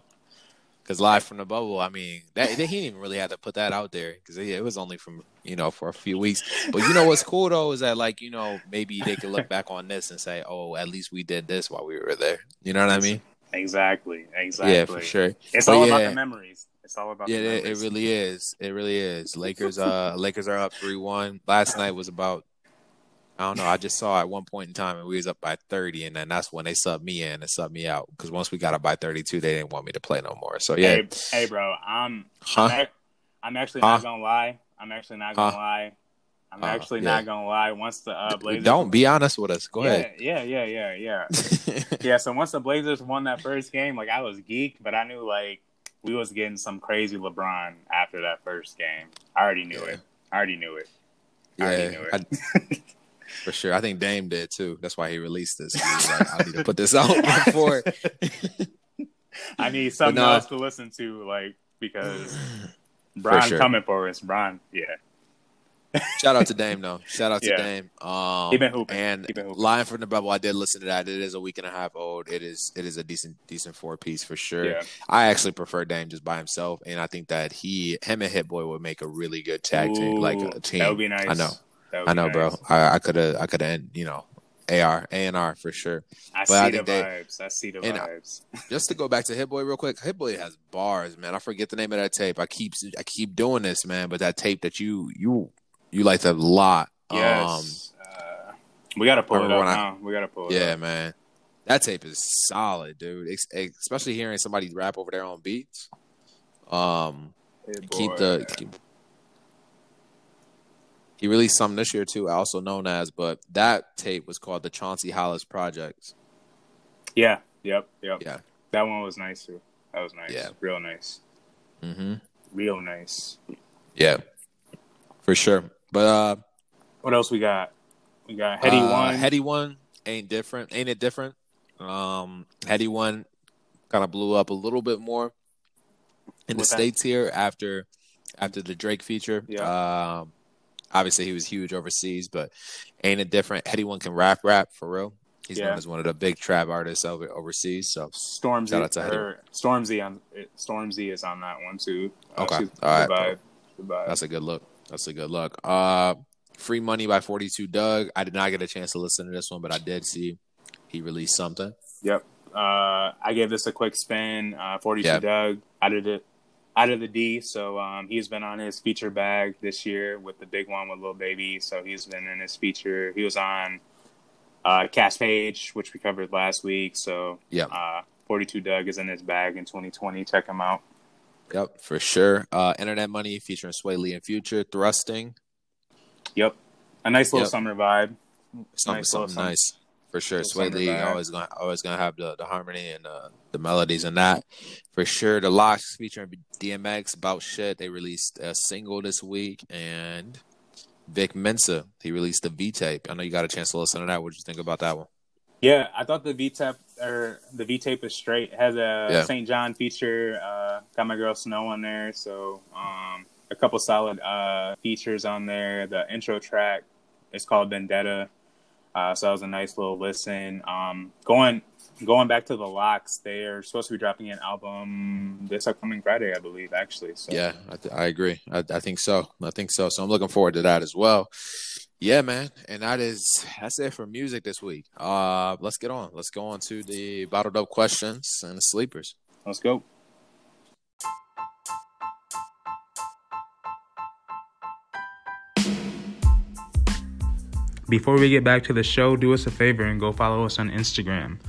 [SPEAKER 2] because live from the bubble. I mean, that, he didn't even really have to put that out there because it, it was only from you know for a few weeks. But you know what's cool though is that like you know maybe they could look back on this and say, oh, at least we did this while we were there. You know what I mean?
[SPEAKER 3] Exactly, exactly.
[SPEAKER 2] Yeah, for sure.
[SPEAKER 3] It's
[SPEAKER 2] But
[SPEAKER 3] all
[SPEAKER 2] yeah.
[SPEAKER 3] about the memories. It's all about
[SPEAKER 2] Yeah, it, it really is. It really is. Lakers uh Lakers are up three one. Last night was about I don't know. I just saw at one point in time and we was up by thirty, and then that's when they subbed me in and subbed me out because once we got up by thirty two, they didn't want me to play no more. So yeah,
[SPEAKER 3] Hey, hey, bro, I'm
[SPEAKER 2] huh?
[SPEAKER 3] I'm, ac- I'm actually
[SPEAKER 2] Huh?
[SPEAKER 3] not gonna lie. I'm actually not gonna
[SPEAKER 2] Huh?
[SPEAKER 3] lie. I'm
[SPEAKER 2] Uh,
[SPEAKER 3] actually
[SPEAKER 2] yeah.
[SPEAKER 3] not gonna lie. Once the uh, Blazers,
[SPEAKER 2] Don't be honest with us. Go
[SPEAKER 3] yeah,
[SPEAKER 2] ahead.
[SPEAKER 3] Yeah, yeah, yeah, yeah, (laughs) yeah. So once the Blazers won that first game, like I was geeked, but I knew like we was getting some crazy LeBron after that first game. I already knew
[SPEAKER 2] Yeah.
[SPEAKER 3] it. I already knew it. I already
[SPEAKER 2] yeah,
[SPEAKER 3] knew it.
[SPEAKER 2] I- (laughs) for sure. I think Dame did too. That's why he released this. He was like, I need to put this (laughs) out before.
[SPEAKER 3] I need something
[SPEAKER 2] no.
[SPEAKER 3] else to listen to, like because Brian
[SPEAKER 2] sure.
[SPEAKER 3] coming for us. Brian, yeah,
[SPEAKER 2] Shout out to Dame though. Shout out to
[SPEAKER 3] Yeah.
[SPEAKER 2] Dame. Um,
[SPEAKER 3] He been hooping.
[SPEAKER 2] And
[SPEAKER 3] He been hooping.
[SPEAKER 2] Lion from the Bubble, I did listen to that. It is a week and a half old. It is it is a decent decent four piece for sure.
[SPEAKER 3] yeah.
[SPEAKER 2] I actually prefer Dame just by himself, and I think that he him and Hit Boy would make a really good tag team, like a team.
[SPEAKER 3] That would be nice.
[SPEAKER 2] I know. I know,
[SPEAKER 3] nice.
[SPEAKER 2] bro. I I could have I could have you know AR, A and R for sure.
[SPEAKER 3] I
[SPEAKER 2] But I
[SPEAKER 3] see the
[SPEAKER 2] think they-
[SPEAKER 3] vibes. I see the
[SPEAKER 2] I-
[SPEAKER 3] vibes. (laughs)
[SPEAKER 2] Just to go back to Hit Boy real quick, Hit Boy has bars, man. I forget the name of that tape. I keep I keep doing this, man. But that tape that you you you liked a lot.
[SPEAKER 3] Yes. uh, we gotta pull it up
[SPEAKER 2] I-
[SPEAKER 3] now. We gotta pull
[SPEAKER 2] Um,
[SPEAKER 3] it
[SPEAKER 2] yeah,
[SPEAKER 3] up.
[SPEAKER 2] man. That tape is solid, dude. Ex- especially hearing somebody rap over their own beats. Um,
[SPEAKER 3] Hey,
[SPEAKER 2] keep
[SPEAKER 3] boy.
[SPEAKER 2] the keep, he released some this year too, also known as, but that tape was called the Chauncey Hollis Projects.
[SPEAKER 3] Yeah. Yep. Yep.
[SPEAKER 2] Yeah.
[SPEAKER 3] That one was nice too. That was nice.
[SPEAKER 2] Yeah.
[SPEAKER 3] Real nice.
[SPEAKER 2] Mm-hmm.
[SPEAKER 3] Real nice.
[SPEAKER 2] Yeah, for sure. But uh,
[SPEAKER 3] What else we got? We got Headie
[SPEAKER 2] uh,
[SPEAKER 3] One.
[SPEAKER 2] Headie one ain't different, ain't it different? Um, Headie one kind of blew up a little bit more in the
[SPEAKER 3] that-
[SPEAKER 2] states here after after the Drake feature.
[SPEAKER 3] Yeah.
[SPEAKER 2] Um, obviously he was huge overseas, but ain't it different? Anyone can rap, rap for real. He's
[SPEAKER 3] Yeah.
[SPEAKER 2] known as one of the big trap artists over overseas. So
[SPEAKER 3] Stormzy.
[SPEAKER 2] Shout out to
[SPEAKER 3] or Stormzy on Stormzy is on that one too. Uh,
[SPEAKER 2] Okay. All right,
[SPEAKER 3] good
[SPEAKER 2] bro.
[SPEAKER 3] vibe.
[SPEAKER 2] That's a good look. That's a good look. Uh, Free Money by Forty Two Dugg. I did not get a chance to listen to this one, but I did see he released something.
[SPEAKER 3] Yep. Uh, I gave this a quick spin. Uh, 42
[SPEAKER 2] Yeah.
[SPEAKER 3] Dugg out of the out of the D. So um, he's been on his feature bag this year with the big one with Lil Baby. So he's been in his feature. He was on uh, Cash Page, which we covered last week. So
[SPEAKER 2] Yeah.
[SPEAKER 3] uh, 42 Dugg is in his bag in 2020. Check him out.
[SPEAKER 2] Yep, for sure. Uh, Internet Money featuring Swae Lee and Future, Thrusting.
[SPEAKER 3] Yep. A nice little
[SPEAKER 2] Yep.
[SPEAKER 3] summer vibe.
[SPEAKER 2] Something,
[SPEAKER 3] Nice
[SPEAKER 2] something nice for sure.
[SPEAKER 3] summer
[SPEAKER 2] Lee always gonna always gonna have the, the harmony and uh, the melodies and that for sure. The LOX featuring DMX about shit. They released a single this week and Vic Mensa he released the V tape. I know you got a chance to listen to that. What would you think about that one?
[SPEAKER 3] Yeah, I thought the V tape or the V tape is straight. It has a
[SPEAKER 2] Yeah.
[SPEAKER 3] St. John feature. Uh, got my girl Snow on there, so um, a couple solid uh, features on there. The intro track is called Vendetta, uh, so that was a nice little listen. Um, going going back to the LOX, they are supposed to be dropping an album this upcoming Friday, I believe. Actually, so
[SPEAKER 2] Yeah, I, th- I agree. I, I think so. I think so. So I'm looking forward to that as well. Yeah, man. And that is that's it for music this week. Uh, let's get on. Let's go on to the bottled up questions and the sleepers.
[SPEAKER 3] let's go.
[SPEAKER 1] Before we get back to the show, do us a favor and go follow us on Instagram.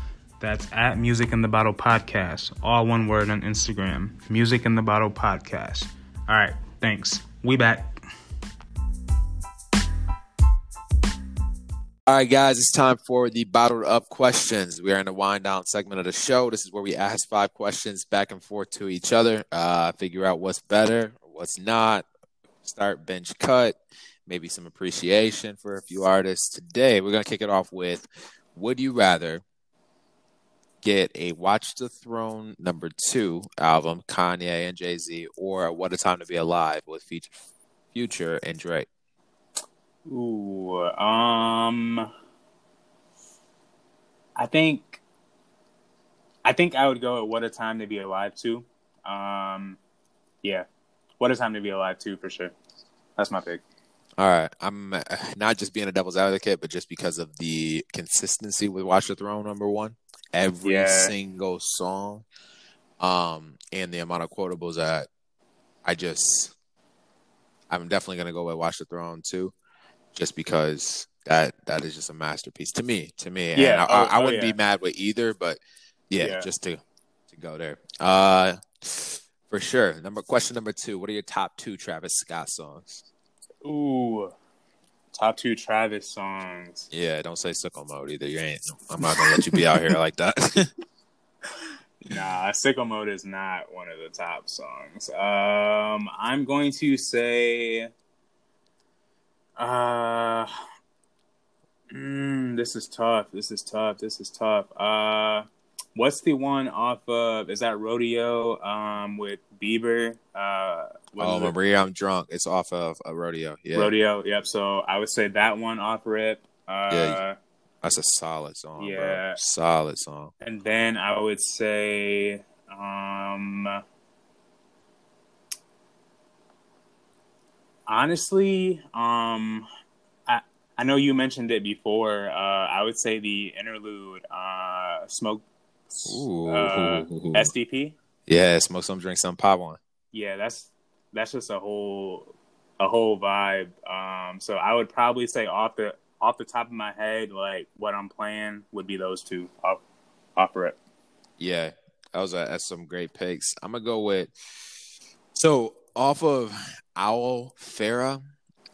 [SPEAKER 1] That's at Music in the Bottle Podcast. All one word on Instagram. Music in the Bottle Podcast. All right, thanks. We back.
[SPEAKER 2] All right, guys, it's time for the bottled up questions. We are in the wind down segment of the show. This is where we ask five questions back and forth to each other, uh, figure out what's better, what's not, start bench cut, maybe some appreciation for a few artists. Today, we're going to kick it off with Would you rather get a Watch the Throne number two album, Kanye and Jay Z, or What a Time to Be Alive with Future, and Drake?
[SPEAKER 3] Ooh, um, I think, I think I would go at "What a Time to Be Alive" too. Um, yeah, "What a Time to Be Alive" too for sure. That's my pick.
[SPEAKER 2] All right, I'm (sighs) not just being a devil's advocate, but just because of the consistency with Watch the Throne number one, every
[SPEAKER 3] Yeah.
[SPEAKER 2] single song, um, and the amount of quotables that I just, I'm definitely gonna go with Watch the Throne too, just because that that is just a masterpiece to me. To me, and
[SPEAKER 3] Yeah,
[SPEAKER 2] I, I,
[SPEAKER 3] oh-
[SPEAKER 2] I
[SPEAKER 3] oh,
[SPEAKER 2] wouldn't
[SPEAKER 3] yeah.
[SPEAKER 2] be mad with either, but yeah,
[SPEAKER 3] Yeah.
[SPEAKER 2] just to to go there. Uh, for sure. Number question number two: What are your top two Travis Scott songs?
[SPEAKER 3] Ooh, top two Travis songs.
[SPEAKER 2] Yeah, don't say Sicko Mode either. You ain't. I'm not gonna let you be out here like that. (laughs)
[SPEAKER 3] Nah, "Sicko Mode" is not one of the top songs. Um, I'm going to say, uh, mm, this is tough. This is tough. This is tough. Uh, what's the one off of? Is that Rodeo? Um, with Bieber. Uh,
[SPEAKER 2] oh? Maria, I'm drunk. It's off of a rodeo. Yeah,
[SPEAKER 3] Rodeo. Yep. So I would say that one off rip. Uh,
[SPEAKER 2] Yeah. that's a solid song. bro.
[SPEAKER 3] Yeah.
[SPEAKER 2] solid song.
[SPEAKER 3] And then I would say, um, honestly, um, I I know you mentioned it before. Uh, I would say the interlude, uh, smoke. Uh, (laughs) SDP.
[SPEAKER 2] Yeah, smoke some, drink some, pop one.
[SPEAKER 3] Yeah, that's that's just a whole a whole vibe. Um, so I would probably say off the off the top of my head, like what I'm playing would be those two off off rip.
[SPEAKER 2] Yeah, that was a, that's some great picks. I'm gonna go with so off of Owl Pharaoh.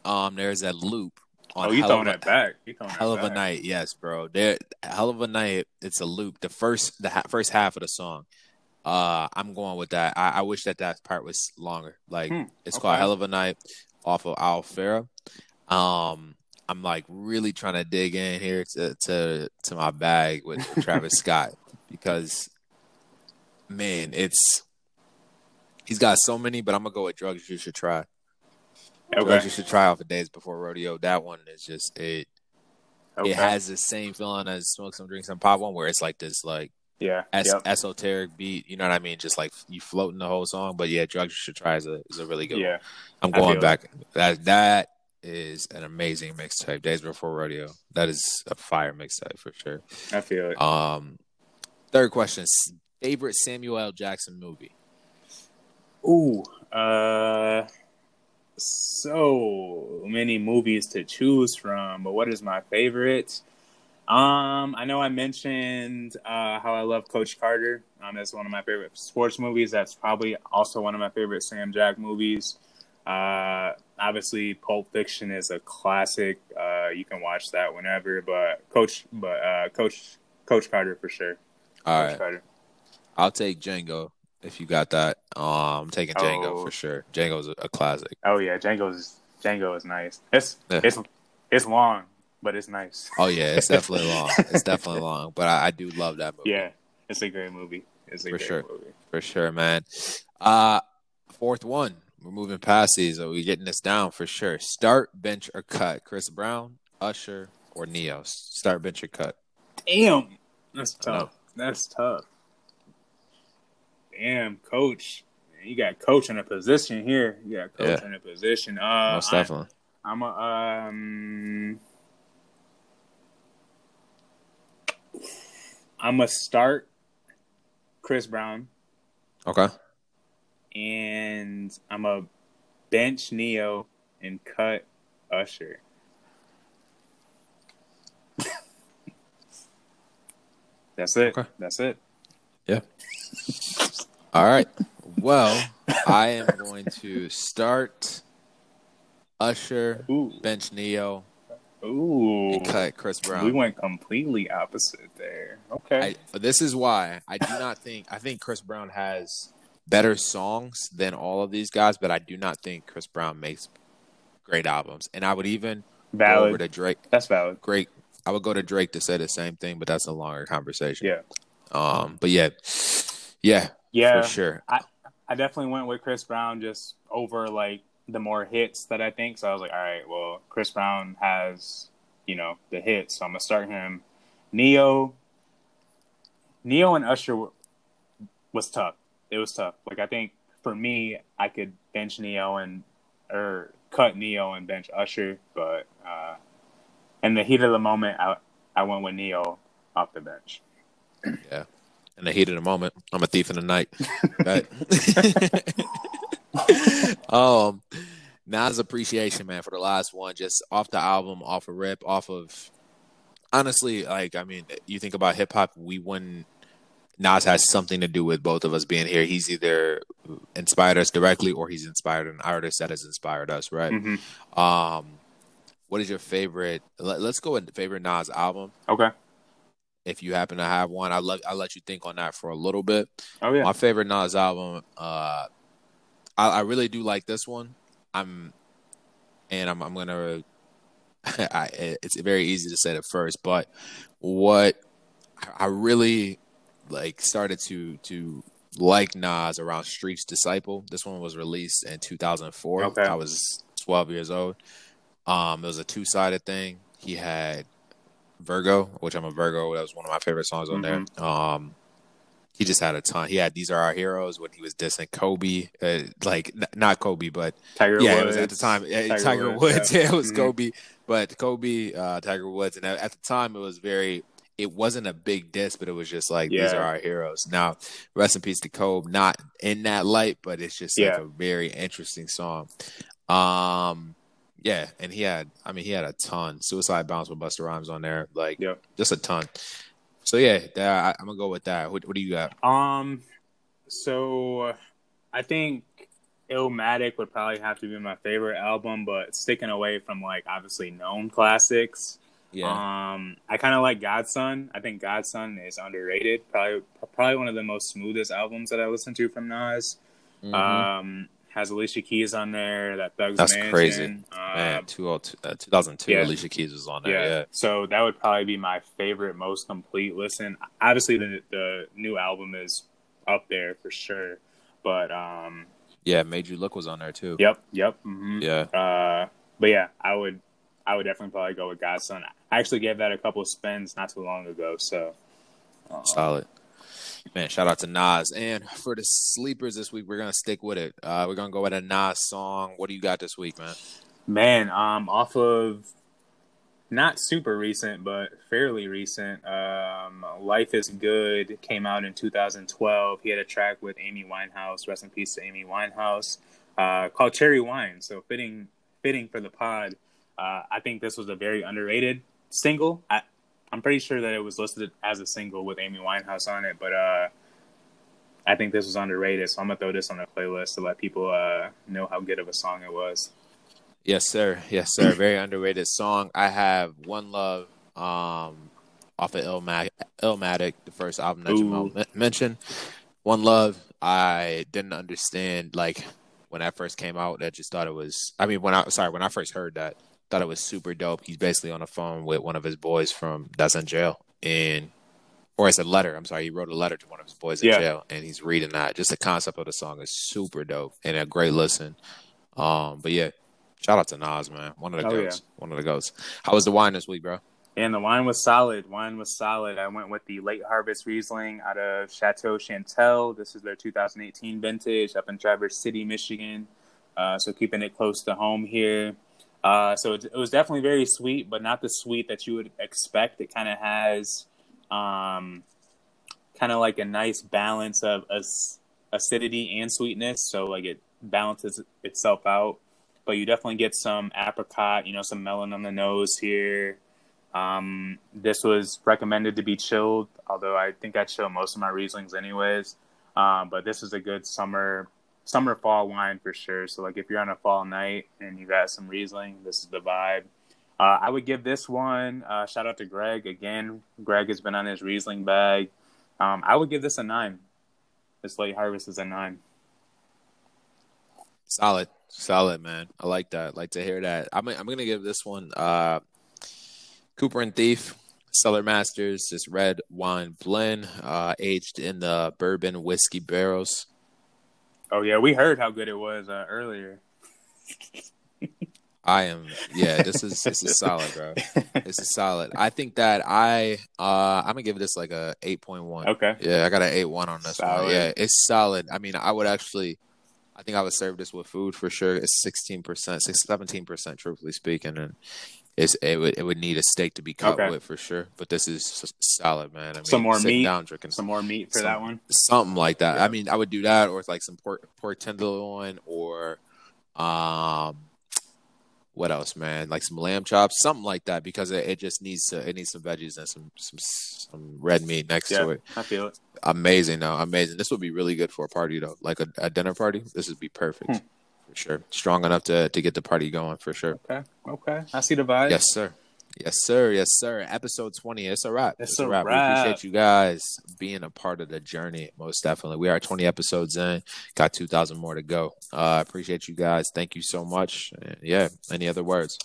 [SPEAKER 2] Um, there's that loop. On
[SPEAKER 3] Oh, you throwing that back? You throwing
[SPEAKER 2] Hell of a night, yes, bro. There, hell of a night. It's a loop. The first, the ha- first half of the song. Uh, I'm going with that. I, I wish that that part was longer. Like
[SPEAKER 3] Hmm,
[SPEAKER 2] it's called. Hell of a Night off of Owl Pharaoh. Um, I'm like really trying to dig in here to to to my bag with Travis (laughs) Scott because, man, it's he's got so many. But I'm gonna go with drugs you should try.
[SPEAKER 3] Okay.
[SPEAKER 2] you should try off of Days Before Rodeo. That one is just it
[SPEAKER 3] okay.
[SPEAKER 2] it has the same feeling as smoke some drink some pop one where it's like this like
[SPEAKER 3] yeah.
[SPEAKER 2] es-
[SPEAKER 3] yep.
[SPEAKER 2] esoteric beat you know what i mean just like you floating the whole song but yeah drugs you should try is a, is a really good
[SPEAKER 3] Yeah.
[SPEAKER 2] one i'm going back that that is an amazing mixtape days before rodeo that is a fire mixtape for sure
[SPEAKER 3] I feel it.
[SPEAKER 2] um third question favorite samuel L. jackson movie
[SPEAKER 3] Ooh, uh, so many movies to choose from, but what is my favorite? Um, I know I mentioned uh, how I love Coach Carter. Um, that's one of my favorite sports movies. That's probably also one of my favorite Sam Jack movies. Uh, obviously, Pulp Fiction is a classic. Uh, you can watch that whenever, but Coach, but uh, Coach, Coach Carter for sure.
[SPEAKER 2] all
[SPEAKER 3] Coach
[SPEAKER 2] right
[SPEAKER 3] Carter.
[SPEAKER 2] i'll take django if you got that um i'm taking django
[SPEAKER 3] Oh.
[SPEAKER 2] for sure django's a, a classic
[SPEAKER 3] Oh yeah, Django's Django is nice. It's
[SPEAKER 2] Yeah.
[SPEAKER 3] it's it's long, but it's nice.
[SPEAKER 2] oh yeah it's definitely (laughs) long it's definitely long but i, I do love that movie
[SPEAKER 3] Yeah, it's a great movie. It's a
[SPEAKER 2] For
[SPEAKER 3] great
[SPEAKER 2] sure.
[SPEAKER 3] movie.
[SPEAKER 2] For sure, man. Uh fourth one. We're moving past these. Are we getting this down for sure? Start, bench, or cut? Chris Brown, Usher, or Ne-Yo? Start, bench, or cut?
[SPEAKER 3] Damn, that's tough. That's tough. Damn, coach. You got coach in a position here. You got coach
[SPEAKER 2] Yeah.
[SPEAKER 3] in a position. Uh,
[SPEAKER 2] Most
[SPEAKER 3] I,
[SPEAKER 2] definitely.
[SPEAKER 3] I'm a um. I'm a start Chris Brown,
[SPEAKER 2] Okay.
[SPEAKER 3] and I'm a bench Ne-Yo and cut Usher. (laughs) That's it.
[SPEAKER 2] Okay.
[SPEAKER 3] That's it.
[SPEAKER 2] All right. Well, I am going to start Usher,
[SPEAKER 3] Ooh,
[SPEAKER 2] bench Ne-Yo,
[SPEAKER 3] ooh.
[SPEAKER 2] and cut Chris Brown.
[SPEAKER 3] We went completely opposite there. Okay.
[SPEAKER 2] I, this is why I do not think I think Chris Brown has better songs than all of these guys, but I do not think Chris Brown makes great albums. And I would even go over to Drake.
[SPEAKER 3] That's valid.
[SPEAKER 2] Great. I would go to Drake to say the same thing, but that's a longer conversation.
[SPEAKER 3] Yeah.
[SPEAKER 2] Um. But yeah, yeah,
[SPEAKER 3] Yeah.
[SPEAKER 2] for sure.
[SPEAKER 3] I I definitely went with Chris Brown just over like the more hits that I think. So I was like, all right, well, Chris Brown has, you know, the hits, so I'm gonna start him. Ne-Yo, Ne-Yo and Usher was tough. It was tough. Like I think for me, I could bench Ne-Yo and or cut Ne-Yo and bench Usher, but uh, in the heat of the moment, I I went with Ne-Yo off the bench.
[SPEAKER 2] In the heat of the moment, I'm a thief in the night. Right? (laughs) um, Nas appreciation, man, for the last one, just off the album, off a rip, off of. Honestly, like I mean, you think about hip hop, we wouldn't. Nas has something to do with both of us being here. He's either inspired us directly, or he's inspired an artist that has inspired us, right?
[SPEAKER 3] hmm
[SPEAKER 2] Um, what is your favorite? Let, let's go with favorite Nas album.
[SPEAKER 3] Okay.
[SPEAKER 2] If you happen to have one, I'll let I'll let you think on that for a little bit.
[SPEAKER 3] Oh yeah.
[SPEAKER 2] My favorite Nas album, uh, I, I really do like this one. I'm, and I'm I'm gonna. (laughs) I, it's very easy to say it first, but what I really like started to to like Nas around Street's Disciple. This one was released in 2004.
[SPEAKER 3] Okay.
[SPEAKER 2] I was 12 years old. Um, it was a two sided thing. He had Virgo, which I'm a Virgo. That was one of my favorite songs on there. Um, he just had a ton. He had "These Are Our Heroes" when he was dissing Kobe, uh, like n- not Kobe, but
[SPEAKER 3] Tiger
[SPEAKER 2] yeah,
[SPEAKER 3] Woods.
[SPEAKER 2] it was at the time. Yeah, Tiger,
[SPEAKER 3] Tiger
[SPEAKER 2] Woods,
[SPEAKER 3] Woods,
[SPEAKER 2] yeah.
[SPEAKER 3] yeah. (laughs)
[SPEAKER 2] it was
[SPEAKER 3] Mhm.
[SPEAKER 2] Kobe. but Kobe, uh, Tiger Woods, and at, at the time it was very. It wasn't a big diss, but it was just like these are our heroes. Now, rest in peace to Kobe. Not in that light, but it's just like a very interesting song. Um, yeah, and he had, I mean, he had a ton. Suicide Bounce with Busta Rhymes on there, like
[SPEAKER 3] Yep.
[SPEAKER 2] just a ton. So yeah, that, I, I'm gonna go with that. What, what do you got?
[SPEAKER 3] Um, so I think Illmatic would probably have to be my favorite album, but sticking away from like obviously known classics.
[SPEAKER 2] Yeah,
[SPEAKER 3] Um, I kind of like God's Son. I think God's Son is underrated. Probably, probably one of the most smoothest albums that I listen to from Nas.
[SPEAKER 2] Mhm.
[SPEAKER 3] Um, has Alicia Keys on there. That Thugz
[SPEAKER 2] That's
[SPEAKER 3] Mansion.
[SPEAKER 2] crazy.
[SPEAKER 3] Uh,
[SPEAKER 2] man, 2002, uh, 2002,
[SPEAKER 3] yeah.
[SPEAKER 2] Alicia Keys was on there.
[SPEAKER 3] yeah.
[SPEAKER 2] Yeah,
[SPEAKER 3] So that would probably be my favorite, most complete listen. Obviously, the the new album is up there for sure. But um,
[SPEAKER 2] yeah, Made You Look was on there too.
[SPEAKER 3] yep, yep. hmm
[SPEAKER 2] Yeah,
[SPEAKER 3] Uh, but yeah, I would, I would definitely probably go with God's Son. I actually gave that a couple of spins not too long ago. So uh,
[SPEAKER 2] solid. Man, shout out to Nas. And for the sleepers this week, we're gonna stick with it. Uh, we're gonna go with a Nas song. What do you got this week, man?
[SPEAKER 3] man, um, off of not super recent, but fairly recent. Um, Life is Good came out in 2012. He had a track with Amy Winehouse. Rest in peace to Amy Winehouse. Uh, called Cherry Wine. So fitting, fitting for the pod. Uh, I think this was a very underrated single. I, I'm pretty sure that it was listed as a single with Amy Winehouse on it, but uh, I think this was underrated. So I'm gonna throw this on the playlist to let people uh, know how good of a song it was.
[SPEAKER 2] Yes, sir. Yes, sir. Very underrated song. I have One Love um, off of Illmatic, Illmatic, the first album that
[SPEAKER 3] Ooh.
[SPEAKER 2] Men- mentioned. One Love, I didn't understand like when that first came out. I just thought it was. I mean, when I sorry when I first heard that, thought it was super dope. He's basically on the phone with one of his boys from that's in jail, and or it's a letter. I'm sorry, he wrote a letter to one of his boys in
[SPEAKER 3] Yeah.
[SPEAKER 2] jail, and he's reading that. Just the concept of the song is super dope and a great listen. Um, but yeah, shout out to Nas, man, one of the
[SPEAKER 3] Oh,
[SPEAKER 2] goats, one of the goats. How was the wine this week, bro?
[SPEAKER 3] And the wine was solid. Wine was solid. I went with the late harvest Riesling out of Chateau Chantal. This is their 2018 vintage up in Traverse City, Michigan. Uh, so keeping it close to home here. Uh, so it, it was definitely very sweet, but not the sweet that you would expect. It kind of has um, kind of like a nice balance of ac- acidity and sweetness. So like it balances itself out. But you definitely get some apricot, you know, some melon on the nose here. Um, this was recommended to be chilled, although I think I chill most of my Rieslings anyways. Um, but this is a good summer, summer fall wine for sure. So like if you're on a fall night and you got some Riesling, this is the vibe. Uh, I would give this one. Uh, shout out to Greg again. Greg has been on his Riesling bag. Um, I would give this a nine. This late harvest is a nine.
[SPEAKER 2] Solid, solid, man. I like that. Like to hear that. I'm I'm gonna give this one uh Cooper and Thief, Cellar Masters, this red wine blend, uh, aged in the bourbon whiskey barrels.
[SPEAKER 3] Oh yeah, we heard how good it was uh, earlier. (laughs)
[SPEAKER 2] I am yeah, this is this is solid, bro. This is solid. I think that I uh I'm gonna give this like a eight point one.
[SPEAKER 3] Okay.
[SPEAKER 2] Yeah, I got an eight one on this one. Yeah, it's solid. I mean, I would actually, I think I would serve this with food for sure. It's sixteen percent, 17 percent, truthfully speaking, and it's it would it would need a steak to be cut
[SPEAKER 3] Okay.
[SPEAKER 2] with for sure. But this is solid, man. I mean,
[SPEAKER 3] Some more meat?
[SPEAKER 2] down drinking
[SPEAKER 3] Some more meat for
[SPEAKER 2] Some-
[SPEAKER 3] that one.
[SPEAKER 2] something like that.
[SPEAKER 3] Yeah.
[SPEAKER 2] I mean, I would do that, or it's like some pork pork tenderloin, or um, what else, man? Like some lamb chops, something like that, because it, it just needs to it needs some veggies and some some some red meat next to
[SPEAKER 3] Yeah,
[SPEAKER 2] it.
[SPEAKER 3] I feel it.
[SPEAKER 2] Amazing, though. Amazing. This would be really good for a party, though. Like a, a dinner party. This would be perfect
[SPEAKER 3] Hmm.
[SPEAKER 2] Sure. Strong enough to to get the party going for sure.
[SPEAKER 3] Okay. Okay. I see the vibe.
[SPEAKER 2] Yes, sir. Yes, sir. Yes, sir. Episode 20. It's a wrap.
[SPEAKER 3] It's
[SPEAKER 2] a
[SPEAKER 3] a
[SPEAKER 2] wrap. We appreciate you guys being a part of the journey. Most definitely. We are 20 episodes in. Got 2,000 more to go. Uh, appreciate you guys. Thank you so much. And yeah. Any other words?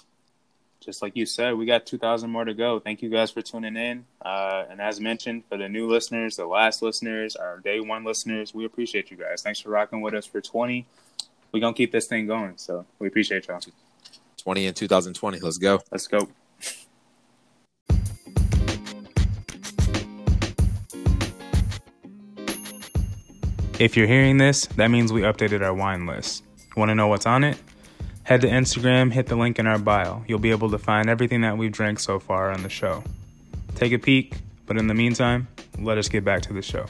[SPEAKER 3] Just like you said, we got 2,000 more to go. Thank you guys for tuning in. Uh, and as mentioned, for the new listeners, the last listeners, our day one listeners, we appreciate you guys. Thanks for rocking with us for 20. We're going to keep this thing going. So we appreciate y'all.
[SPEAKER 2] 20 in 2020. Let's go.
[SPEAKER 3] Let's go.
[SPEAKER 1] If you're hearing this, that means we updated our wine list. Want to know what's on it?
[SPEAKER 3] Head to Instagram, hit the link in our bio. You'll be able to find everything that we've drank so far on the show. Take a peek, but in the meantime, let us get back to the show.